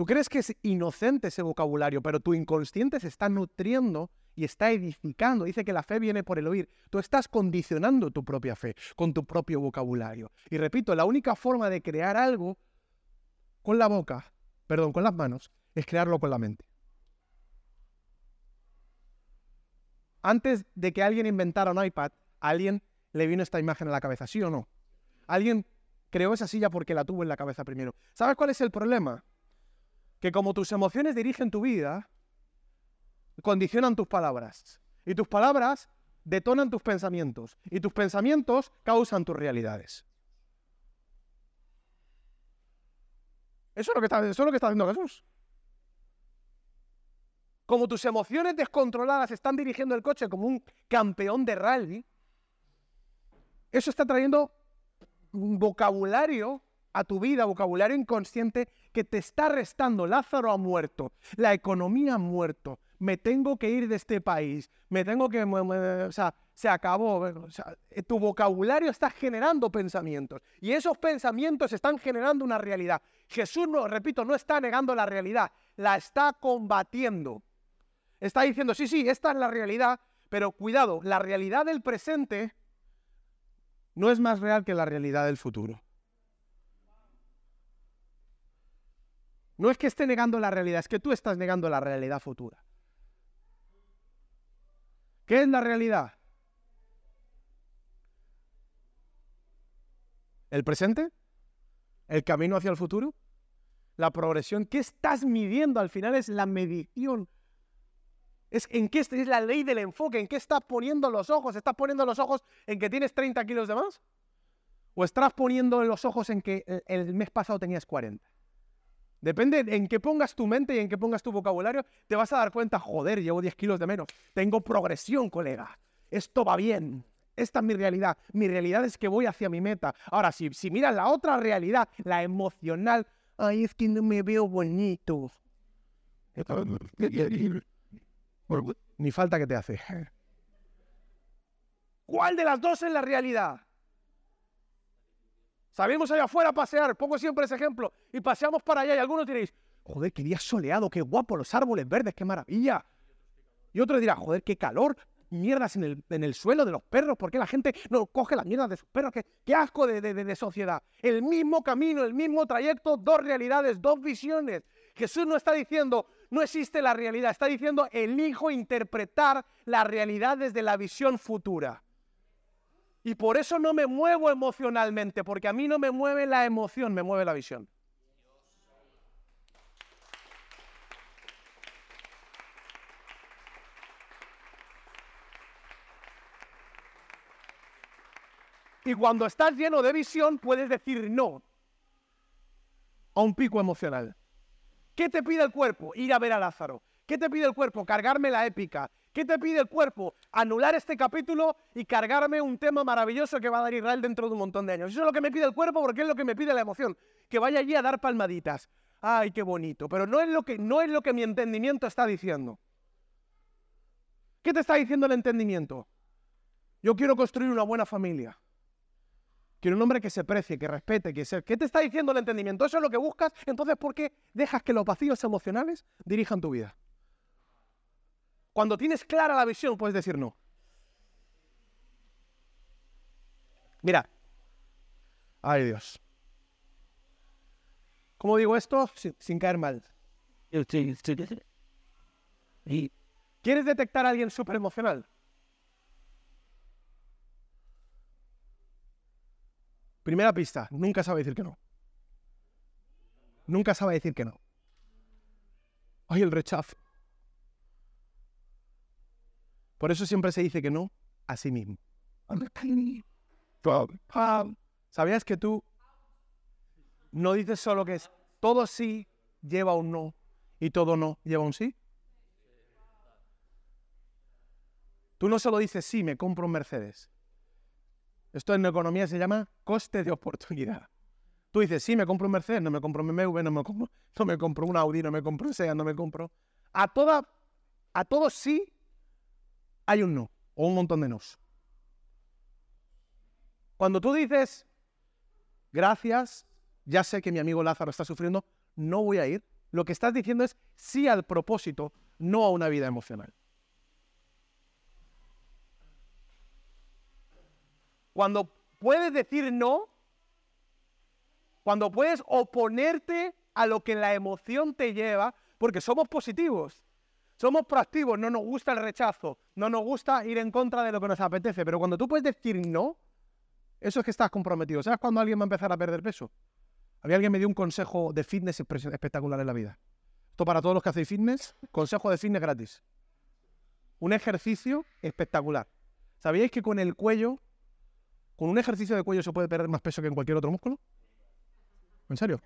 Tú crees que es inocente ese vocabulario, pero tu inconsciente se está nutriendo y está edificando. Dice que la fe viene por el oír. Tú estás condicionando tu propia fe con tu propio vocabulario. Y repito, la única forma de crear algo con la boca, perdón, con las manos, es crearlo con la mente. Antes de que alguien inventara un iPad, alguien le vino esta imagen a la cabeza, ¿sí o no? Alguien creó esa silla porque la tuvo en la cabeza primero. ¿Sabes cuál es el problema? Que como tus emociones dirigen tu vida, condicionan tus palabras. Y tus palabras detonan tus pensamientos y tus pensamientos causan tus realidades. Eso es lo que está, eso es lo que está haciendo Jesús. Como tus emociones descontroladas están dirigiendo el coche como un campeón de rally, eso está trayendo un vocabulario a tu vida, vocabulario inconsciente que te está restando. Lázaro ha muerto, la economía ha muerto, me tengo que ir de este país, me tengo que... O sea, se acabó. Eh, tu vocabulario está generando pensamientos y esos pensamientos están generando una realidad. Jesús, no, repito, no está negando la realidad, la está combatiendo. Está diciendo, sí, sí, esta es la realidad, pero cuidado, la realidad del presente no es más real que la realidad del futuro. No es que esté negando la realidad, es que tú estás negando la realidad futura. ¿Qué es la realidad? ¿El presente? ¿El camino hacia el futuro? ¿La progresión? ¿Qué estás midiendo? Al final es la medición. Es, ¿En qué es la ley del enfoque? ¿En qué estás poniendo los ojos? ¿Estás poniendo los ojos en que tienes 30 kilos de más? ¿O estás poniendo los ojos en que el mes pasado tenías 40? Depende en qué pongas tu mente y en qué pongas tu vocabulario, te vas a dar cuenta, joder, llevo 10 kilos de menos. Tengo progresión, colega. Esto va bien. Esta es mi realidad. Mi realidad es que voy hacia mi meta. Ahora, si, si miras la otra realidad, la emocional, ay, es que no me veo bonito. Ni falta que te hace. ¿Cuál de las dos es la realidad? Salimos allá afuera pasear, pongo siempre ese ejemplo, y paseamos para allá y algunos diréis, joder, qué día soleado, qué guapo, los árboles verdes, qué maravilla. Y otros dirán, joder, qué calor, mierdas en el, en el, suelo de los perros, ¿por qué la gente no coge las mierdas de sus perros? Qué, qué asco de, de, de sociedad. El mismo camino, el mismo trayecto, dos realidades, dos visiones. Jesús no está diciendo, no existe la realidad, está diciendo, elijo interpretar la realidad desde la visión futura. Y por eso no me muevo emocionalmente, porque a mí no me mueve la emoción, me mueve la visión. Y cuando estás lleno de visión, puedes decir no a un pico emocional. ¿Qué te pide el cuerpo? Ir a ver a Lázaro. ¿Qué te pide el cuerpo? Cargarme la épica. ¿Qué te pide el cuerpo? Anular este capítulo y cargarme un tema maravilloso que va a dar Israel dentro de un montón de años. Eso es lo que me pide el cuerpo porque es lo que me pide la emoción. Que vaya allí a dar palmaditas. Ay, qué bonito. Pero no es lo que, no es lo que mi entendimiento está diciendo. ¿Qué te está diciendo el entendimiento? Yo quiero construir una buena familia. Quiero un hombre que se precie, que respete, que sea. ¿Qué te está diciendo el entendimiento? ¿Eso es lo que buscas? Entonces, ¿por qué dejas que los vacíos emocionales dirijan tu vida? Cuando tienes clara la visión, puedes decir no. Mira. Ay, Dios. ¿Cómo digo esto? Sin, caer mal. ¿Quieres detectar a alguien súper emocional? Primera pista, nunca sabe decir que no. Nunca sabe decir que no. Ay, el rechazo. Por eso siempre se dice que no a sí mismo. ¿Sabías que tú no dices solo que es todo sí lleva un no y todo no lleva un sí? Tú no solo dices sí, me compro un Mercedes. Esto en economía se llama coste de oportunidad. Tú dices, sí, me compro un Mercedes, no me compro un BMW, no me compro, no me compro un Audi, no me compro un SEA, no me compro. A toda, a todos sí hay un no o un montón de nos. Cuando tú dices, gracias, ya sé que mi amigo Lázaro está sufriendo, no voy a ir, lo que estás diciendo es sí al propósito, no a una vida emocional. Cuando puedes decir no, cuando puedes oponerte a lo que la emoción te lleva, porque somos positivos, somos proactivos, no nos gusta el rechazo, no nos gusta ir en contra de lo que nos apetece, pero cuando tú puedes decir no, eso es que estás comprometido. ¿Sabes cuándo alguien va a empezar a perder peso? Había alguien me dio un consejo de fitness espectacular en la vida. Esto para todos los que hacéis fitness, consejo de fitness gratis. Un ejercicio espectacular. ¿Sabíais que con el cuello, con un ejercicio de cuello se puede perder más peso que en cualquier otro músculo? ¿En serio?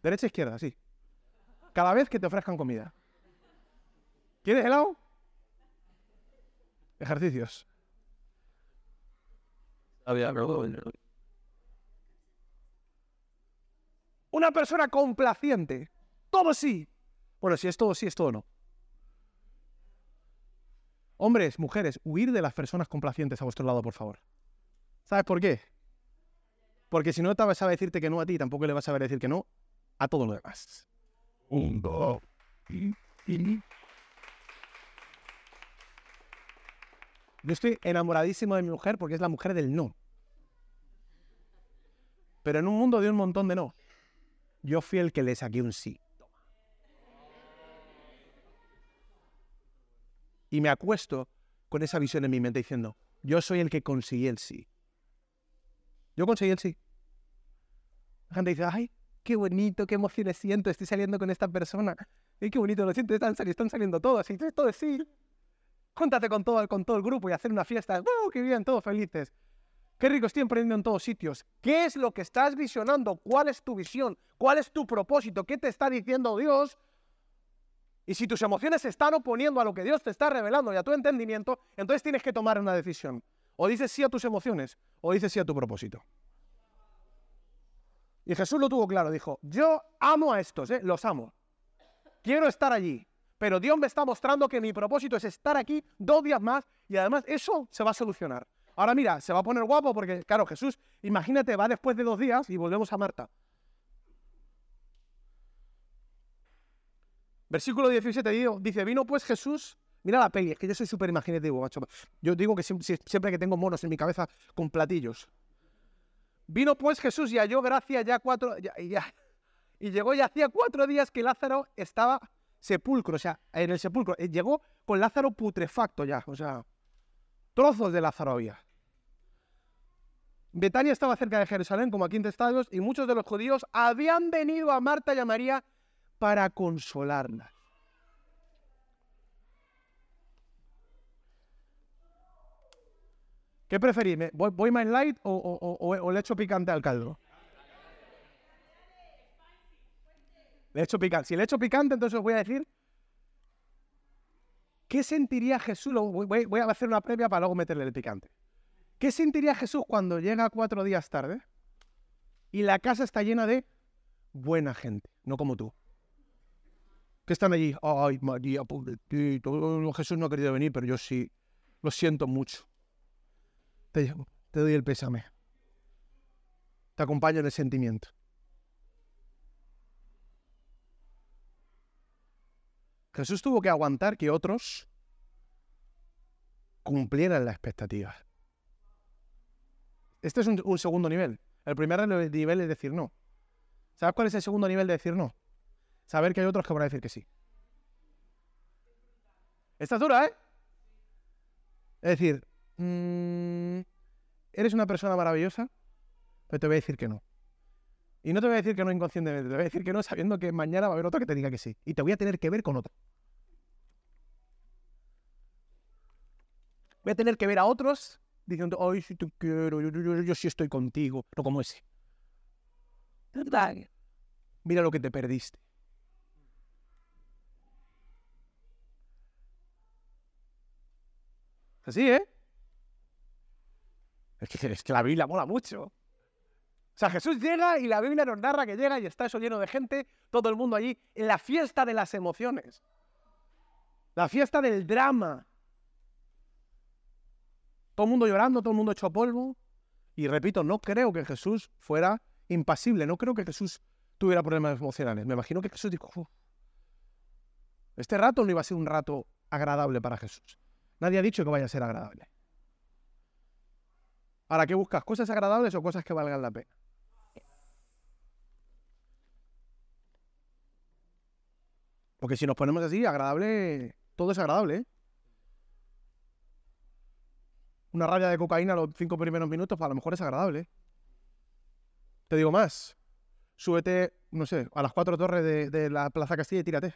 Derecha izquierda, sí. Cada vez que te ofrezcan comida. ¿Quieres helado? Ejercicios. Una persona complaciente. Todo sí. Bueno, si es todo sí, es todo no. Hombres, mujeres, huir de las personas complacientes a vuestro lado, por favor. ¿Sabes por qué? Porque si no te vas a decirte que no a ti, tampoco le vas a saber decir que no a todo lo demás. Un, dos. Yo estoy enamoradísimo de mi mujer porque es la mujer del no. Pero en un mundo de un montón de no, yo fui el que le saqué un sí. Y me acuesto con esa visión en mi mente diciendo, yo soy el que conseguí el sí. Yo conseguí el sí. La gente dice, ay, qué bonito, qué emociones siento, estoy saliendo con esta persona. Ay, qué bonito, lo siento, están, están saliendo todos, y todo es sí. Júntate con todo, con todo el grupo y hacer una fiesta. ¡Uh, qué bien! Todos felices. Qué rico estoy emprendiendo en todos sitios. ¿Qué es lo que estás visionando? ¿Cuál es tu visión? ¿Cuál es tu propósito? ¿Qué te está diciendo Dios? Y si tus emociones se están oponiendo a lo que Dios te está revelando y a tu entendimiento, entonces tienes que tomar una decisión. O dices sí a tus emociones o dices sí a tu propósito. Y Jesús lo tuvo claro, dijo, yo amo a estos, ¿eh? los amo. Quiero estar allí. Pero Dios me está mostrando que mi propósito es estar aquí dos días más y además eso se va a solucionar. Ahora mira, se va a poner guapo porque, claro, Jesús, imagínate, va después de dos días y volvemos a Marta. Versículo 17 dice, vino pues Jesús, mira la peli, es que yo soy súper imaginativo, macho. Yo digo que siempre, que tengo monos en mi cabeza con platillos. Vino pues Jesús y halló gracia ya cuatro, y llegó y hacía cuatro días que Lázaro estaba sepulcro, o sea, en el sepulcro. Eh, llegó con Lázaro putrefacto ya, o sea, trozos de Lázaro había. Betania estaba cerca de Jerusalén, como aquí en Testados, y muchos de los judíos habían venido a Marta y a María para consolarlas. ¿Qué preferís? ¿Voy, más light o le echo picante al caldo? Le picante. Si le hecho picante, entonces os voy a decir ¿Qué sentiría Jesús? Voy, a hacer una previa para luego meterle el picante. ¿Qué sentiría Jesús cuando llega cuatro días tarde y la casa está llena de buena gente, no como tú? Que están allí, ay María, pobrecito, Jesús no ha querido venir, pero yo sí, lo siento mucho. Te doy el pésame. Te acompaño en el sentimiento. Jesús tuvo que aguantar que otros cumplieran la expectativa. Este es un, segundo nivel. El primer nivel es decir no. ¿Sabes cuál es el segundo nivel de decir no? Saber que hay otros que van a decir que sí. Esta es dura, ¿eh? Es decir, mm, eres una persona maravillosa, pero te voy a decir que no. Y no te voy a decir que no inconscientemente, te voy a decir que no sabiendo que mañana va a haber otro que te diga que sí. Y te voy a tener que ver con otro. Voy a tener que ver a otros diciendo, ay, si te quiero, yo, sí estoy contigo. No como ese. Mira lo que te perdiste. Así, ¿eh? Es que, es que la Biblia mola mucho. O sea, Jesús llega y la Biblia nos narra que llega y está eso lleno de gente, todo el mundo allí, en la fiesta de las emociones. La fiesta del drama. Todo el mundo llorando, todo el mundo hecho polvo. Y repito, no creo que Jesús fuera impasible, no creo que Jesús tuviera problemas emocionales. Me imagino que Jesús dijo, este rato no iba a ser un rato agradable para Jesús. Nadie ha dicho que vaya a ser agradable. Ahora, ¿qué buscas? ¿Cosas agradables o cosas que valgan la pena? Porque si nos ponemos así, agradable, todo es agradable. ¿eh? Una raya de cocaína los cinco primeros minutos, pues a lo mejor es agradable. ¿eh? Te digo más, súbete, no sé, a las cuatro torres de, la Plaza Castilla y tírate.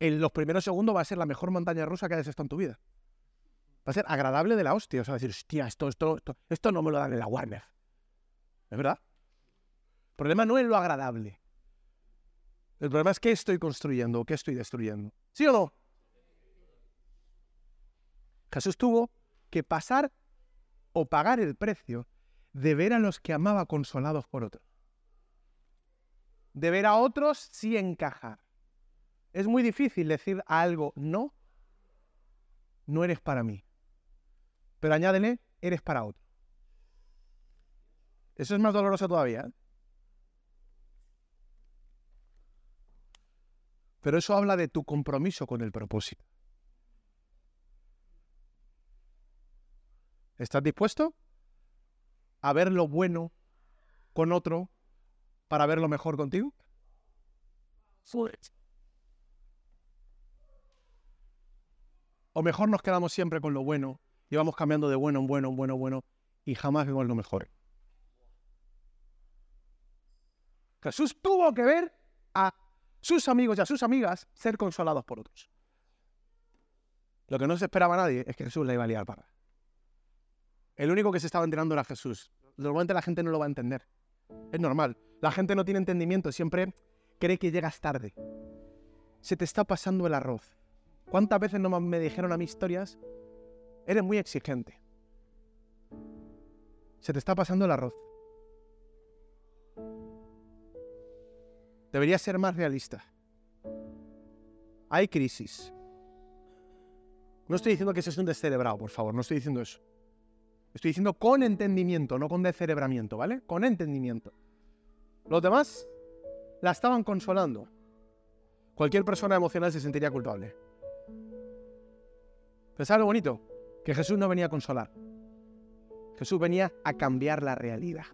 En los primeros segundos va a ser la mejor montaña rusa que hayas estado en tu vida. Va a ser agradable de la hostia. O sea, decir, hostia, esto, esto, esto, esto no me lo dan en la Warner. ¿Es verdad? El problema no es lo agradable. El problema es qué estoy construyendo o qué estoy destruyendo. ¿Sí o no? Jesús tuvo que pasar o pagar el precio de ver a los que amaba consolados por otros. De ver a otros sí encajar. Es muy difícil decir a algo no, no eres para mí. Pero añádele, eres para otro. Eso es más doloroso todavía. ¿eh? Pero eso habla de tu compromiso con el propósito. ¿Estás dispuesto a ver lo bueno con otro para ver lo mejor contigo? O mejor nos quedamos siempre con lo bueno y vamos cambiando de bueno en bueno, en bueno, bueno y jamás vemos lo mejor. Jesús tuvo que ver a sus amigos y a sus amigas ser consolados por otros. Lo que no se esperaba nadie es que Jesús le iba a liar para. El único que se estaba enterando era Jesús. Normalmente la gente no lo va a entender. Es normal. La gente no tiene entendimiento, siempre cree que llegas tarde. Se te está pasando el arroz. ¿Cuántas veces no me dijeron a mí historias? Eres muy exigente. Se te está pasando el arroz. Deberías ser más realista. Hay crisis. No estoy diciendo que seas un descerebrado, por favor, no estoy diciendo eso. Estoy diciendo con entendimiento, no con descerebramiento, ¿vale? Con entendimiento. Los demás la estaban consolando. Cualquier persona emocional se sentiría culpable. ¿sabes lo bonito? Que Jesús no venía a consolar. Jesús venía a cambiar la realidad.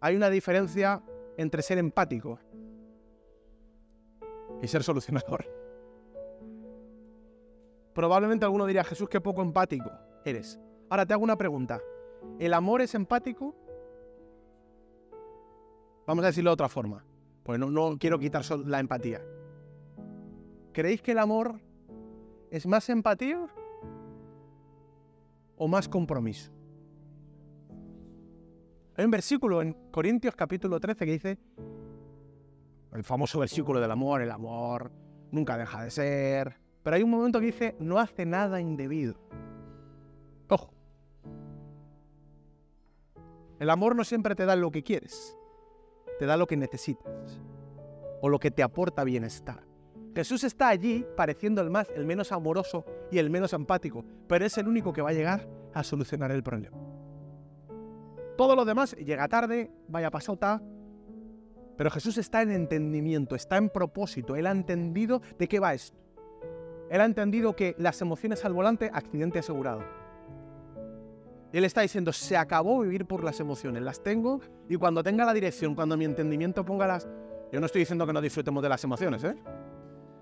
Hay una diferencia entre ser empático y ser solucionador. Probablemente alguno diría, Jesús, qué poco empático eres. Ahora te hago una pregunta. ¿El amor es empático? Vamos a decirlo de otra forma. Pues no, no quiero quitar la empatía. ¿Creéis que el amor es más empatía o más compromiso? Hay un versículo en Corintios capítulo 13 que dice, el famoso versículo del amor, el amor nunca deja de ser, pero hay un momento que dice, no hace nada indebido. Ojo. El amor no siempre te da lo que quieres, te da lo que necesitas o lo que te aporta bienestar. Jesús está allí pareciendo el más, el menos amoroso y el menos empático, pero es el único que va a llegar a solucionar el problema. Todo lo demás llega tarde, vaya pasota. Pero Jesús está en entendimiento, está en propósito. Él ha entendido de qué va esto. Él ha entendido que las emociones al volante, accidente asegurado. Él está diciendo, se acabó vivir por las emociones, las tengo y cuando tenga la dirección, cuando mi entendimiento ponga las... Yo no estoy diciendo que no disfrutemos de las emociones, ¿eh?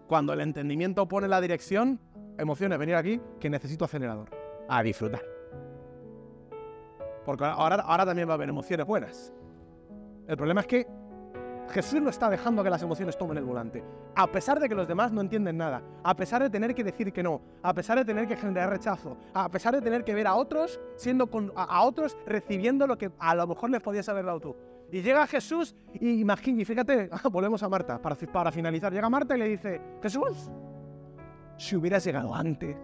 Cuando el entendimiento pone la dirección, emociones, venir aquí, que necesito acelerador. A disfrutar. Porque ahora, también va a haber emociones buenas. El problema es que Jesús no está dejando que las emociones tomen el volante. A pesar de que los demás no entienden nada, a pesar de tener que decir que no, a pesar de tener que generar rechazo, a pesar de tener que ver a otros siendo con, a, otros recibiendo lo que a lo mejor les podías haber dado tú. Y llega Jesús y y fíjate, volvemos a Marta para, para finalizar. Llega Marta y le dice, Jesús, si hubieras llegado antes,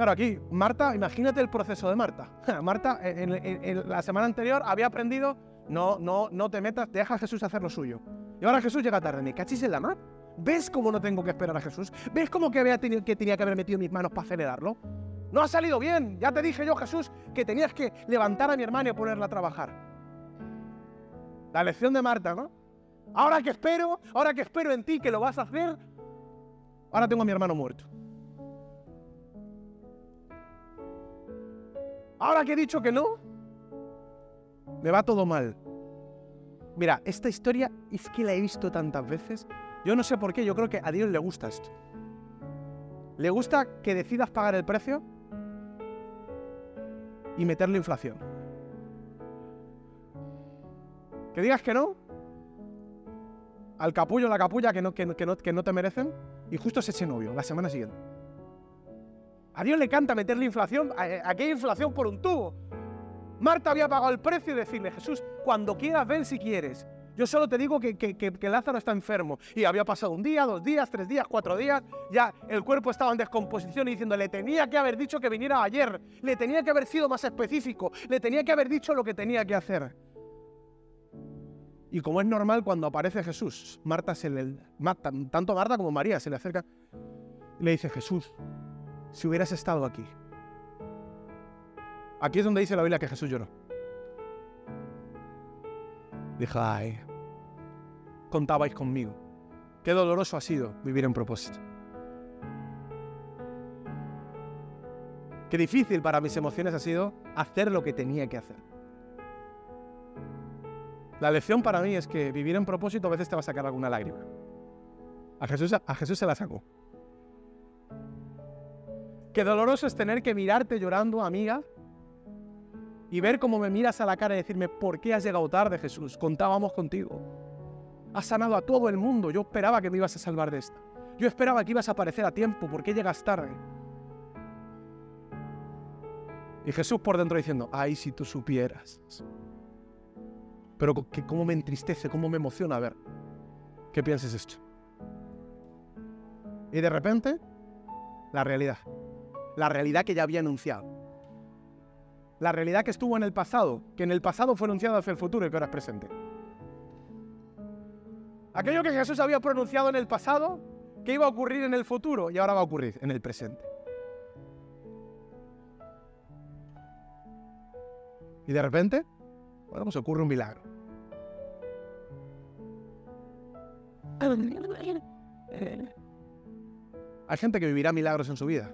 Claro, aquí, Marta, imagínate el proceso de Marta. Marta, en, la semana anterior había aprendido, no, no, no te metas, deja a Jesús hacer lo suyo. Y ahora Jesús llega tarde, ¿me cachis en la mar? ¿Ves cómo no tengo que esperar a Jesús? ¿Ves cómo que, había que tenía que haber metido mis manos para acelerarlo? No ha salido bien. Ya te dije yo, Jesús, que tenías que levantar a mi hermana y ponerla a trabajar. La lección de Marta, ¿no? Ahora que espero, ahora que espero en ti que lo vas a hacer, ahora tengo a mi hermano muerto. Ahora que he dicho que no, me va todo mal. Mira, esta historia es que la he visto tantas veces. Yo no sé por qué, yo creo que a Dios le gusta esto. Le gusta que decidas pagar el precio y meterle inflación. Que digas que no, al capullo, la capulla que no, que, que no te merecen, y justo es ese novio, la semana siguiente. A Dios le canta meterle inflación, aquella inflación por un tubo. Marta había pagado el precio y decirle, Jesús, cuando quieras, ven si quieres. Yo solo te digo que, que, Lázaro está enfermo. Y había pasado un día, dos días, tres días, cuatro días. Ya el cuerpo estaba en descomposición y diciendo, le tenía que haber dicho que viniera ayer. Le tenía que haber sido más específico. Le tenía que haber dicho lo que tenía que hacer. Y como es normal, cuando aparece Jesús, Marta se le, tanto Marta como María se le acerca y le dice, Jesús, si hubieras estado aquí. Aquí es donde dice la Biblia que Jesús lloró. Dijo, ay, contabais conmigo. Qué doloroso ha sido vivir en propósito. Qué difícil para mis emociones ha sido hacer lo que tenía que hacer. La lección para mí es que vivir en propósito a veces te va a sacar alguna lágrima. A Jesús, a Jesús se la sacó. Qué doloroso es tener que mirarte llorando, amiga, y ver cómo me miras a la cara y decirme, ¿por qué has llegado tarde, Jesús? Contábamos contigo. Has sanado a todo el mundo. Yo esperaba que me ibas a salvar de esta. Yo esperaba que ibas a aparecer a tiempo. ¿Por qué llegas tarde? Y Jesús por dentro diciendo, ay, si tú supieras. Pero que cómo me entristece, cómo me emociona ver que pienses esto. Y de repente, la realidad. La realidad que ya había anunciado. La realidad que estuvo en el pasado, que en el pasado fue anunciado hacia el futuro y que ahora es presente. Aquello que Jesús había pronunciado en el pasado, que iba a ocurrir en el futuro y ahora va a ocurrir en el presente. Y de repente, bueno, pues ocurre un milagro. Hay gente que vivirá milagros en su vida.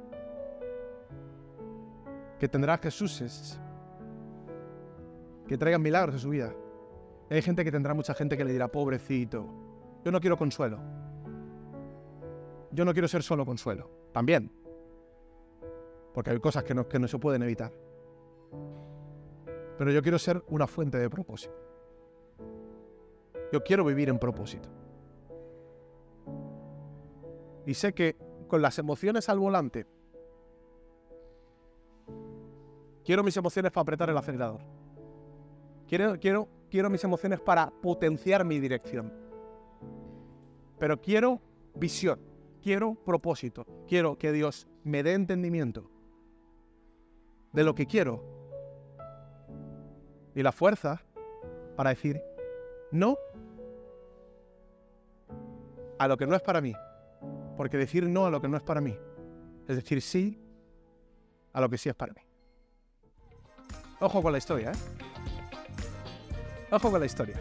Que tendrá Jesús que traigan milagros en su vida. hay gente que tendrá mucha gente que le dirá, pobrecito, yo no quiero consuelo. Yo no quiero ser solo consuelo. También. Porque hay cosas que no, que no se pueden evitar. Pero yo quiero ser una fuente de propósito. Yo quiero vivir en propósito. Y sé que con las emociones al volante, quiero mis emociones para apretar el acelerador. Quiero, quiero, quiero mis emociones para potenciar mi dirección. Pero quiero visión, quiero propósito, quiero que Dios me dé entendimiento de lo que quiero y la fuerza para decir no a lo que no es para mí. Porque decir no a lo que no es para mí es decir sí a lo que sí es para mí. Ojo con la historia, ¿eh? Ojo con la historia.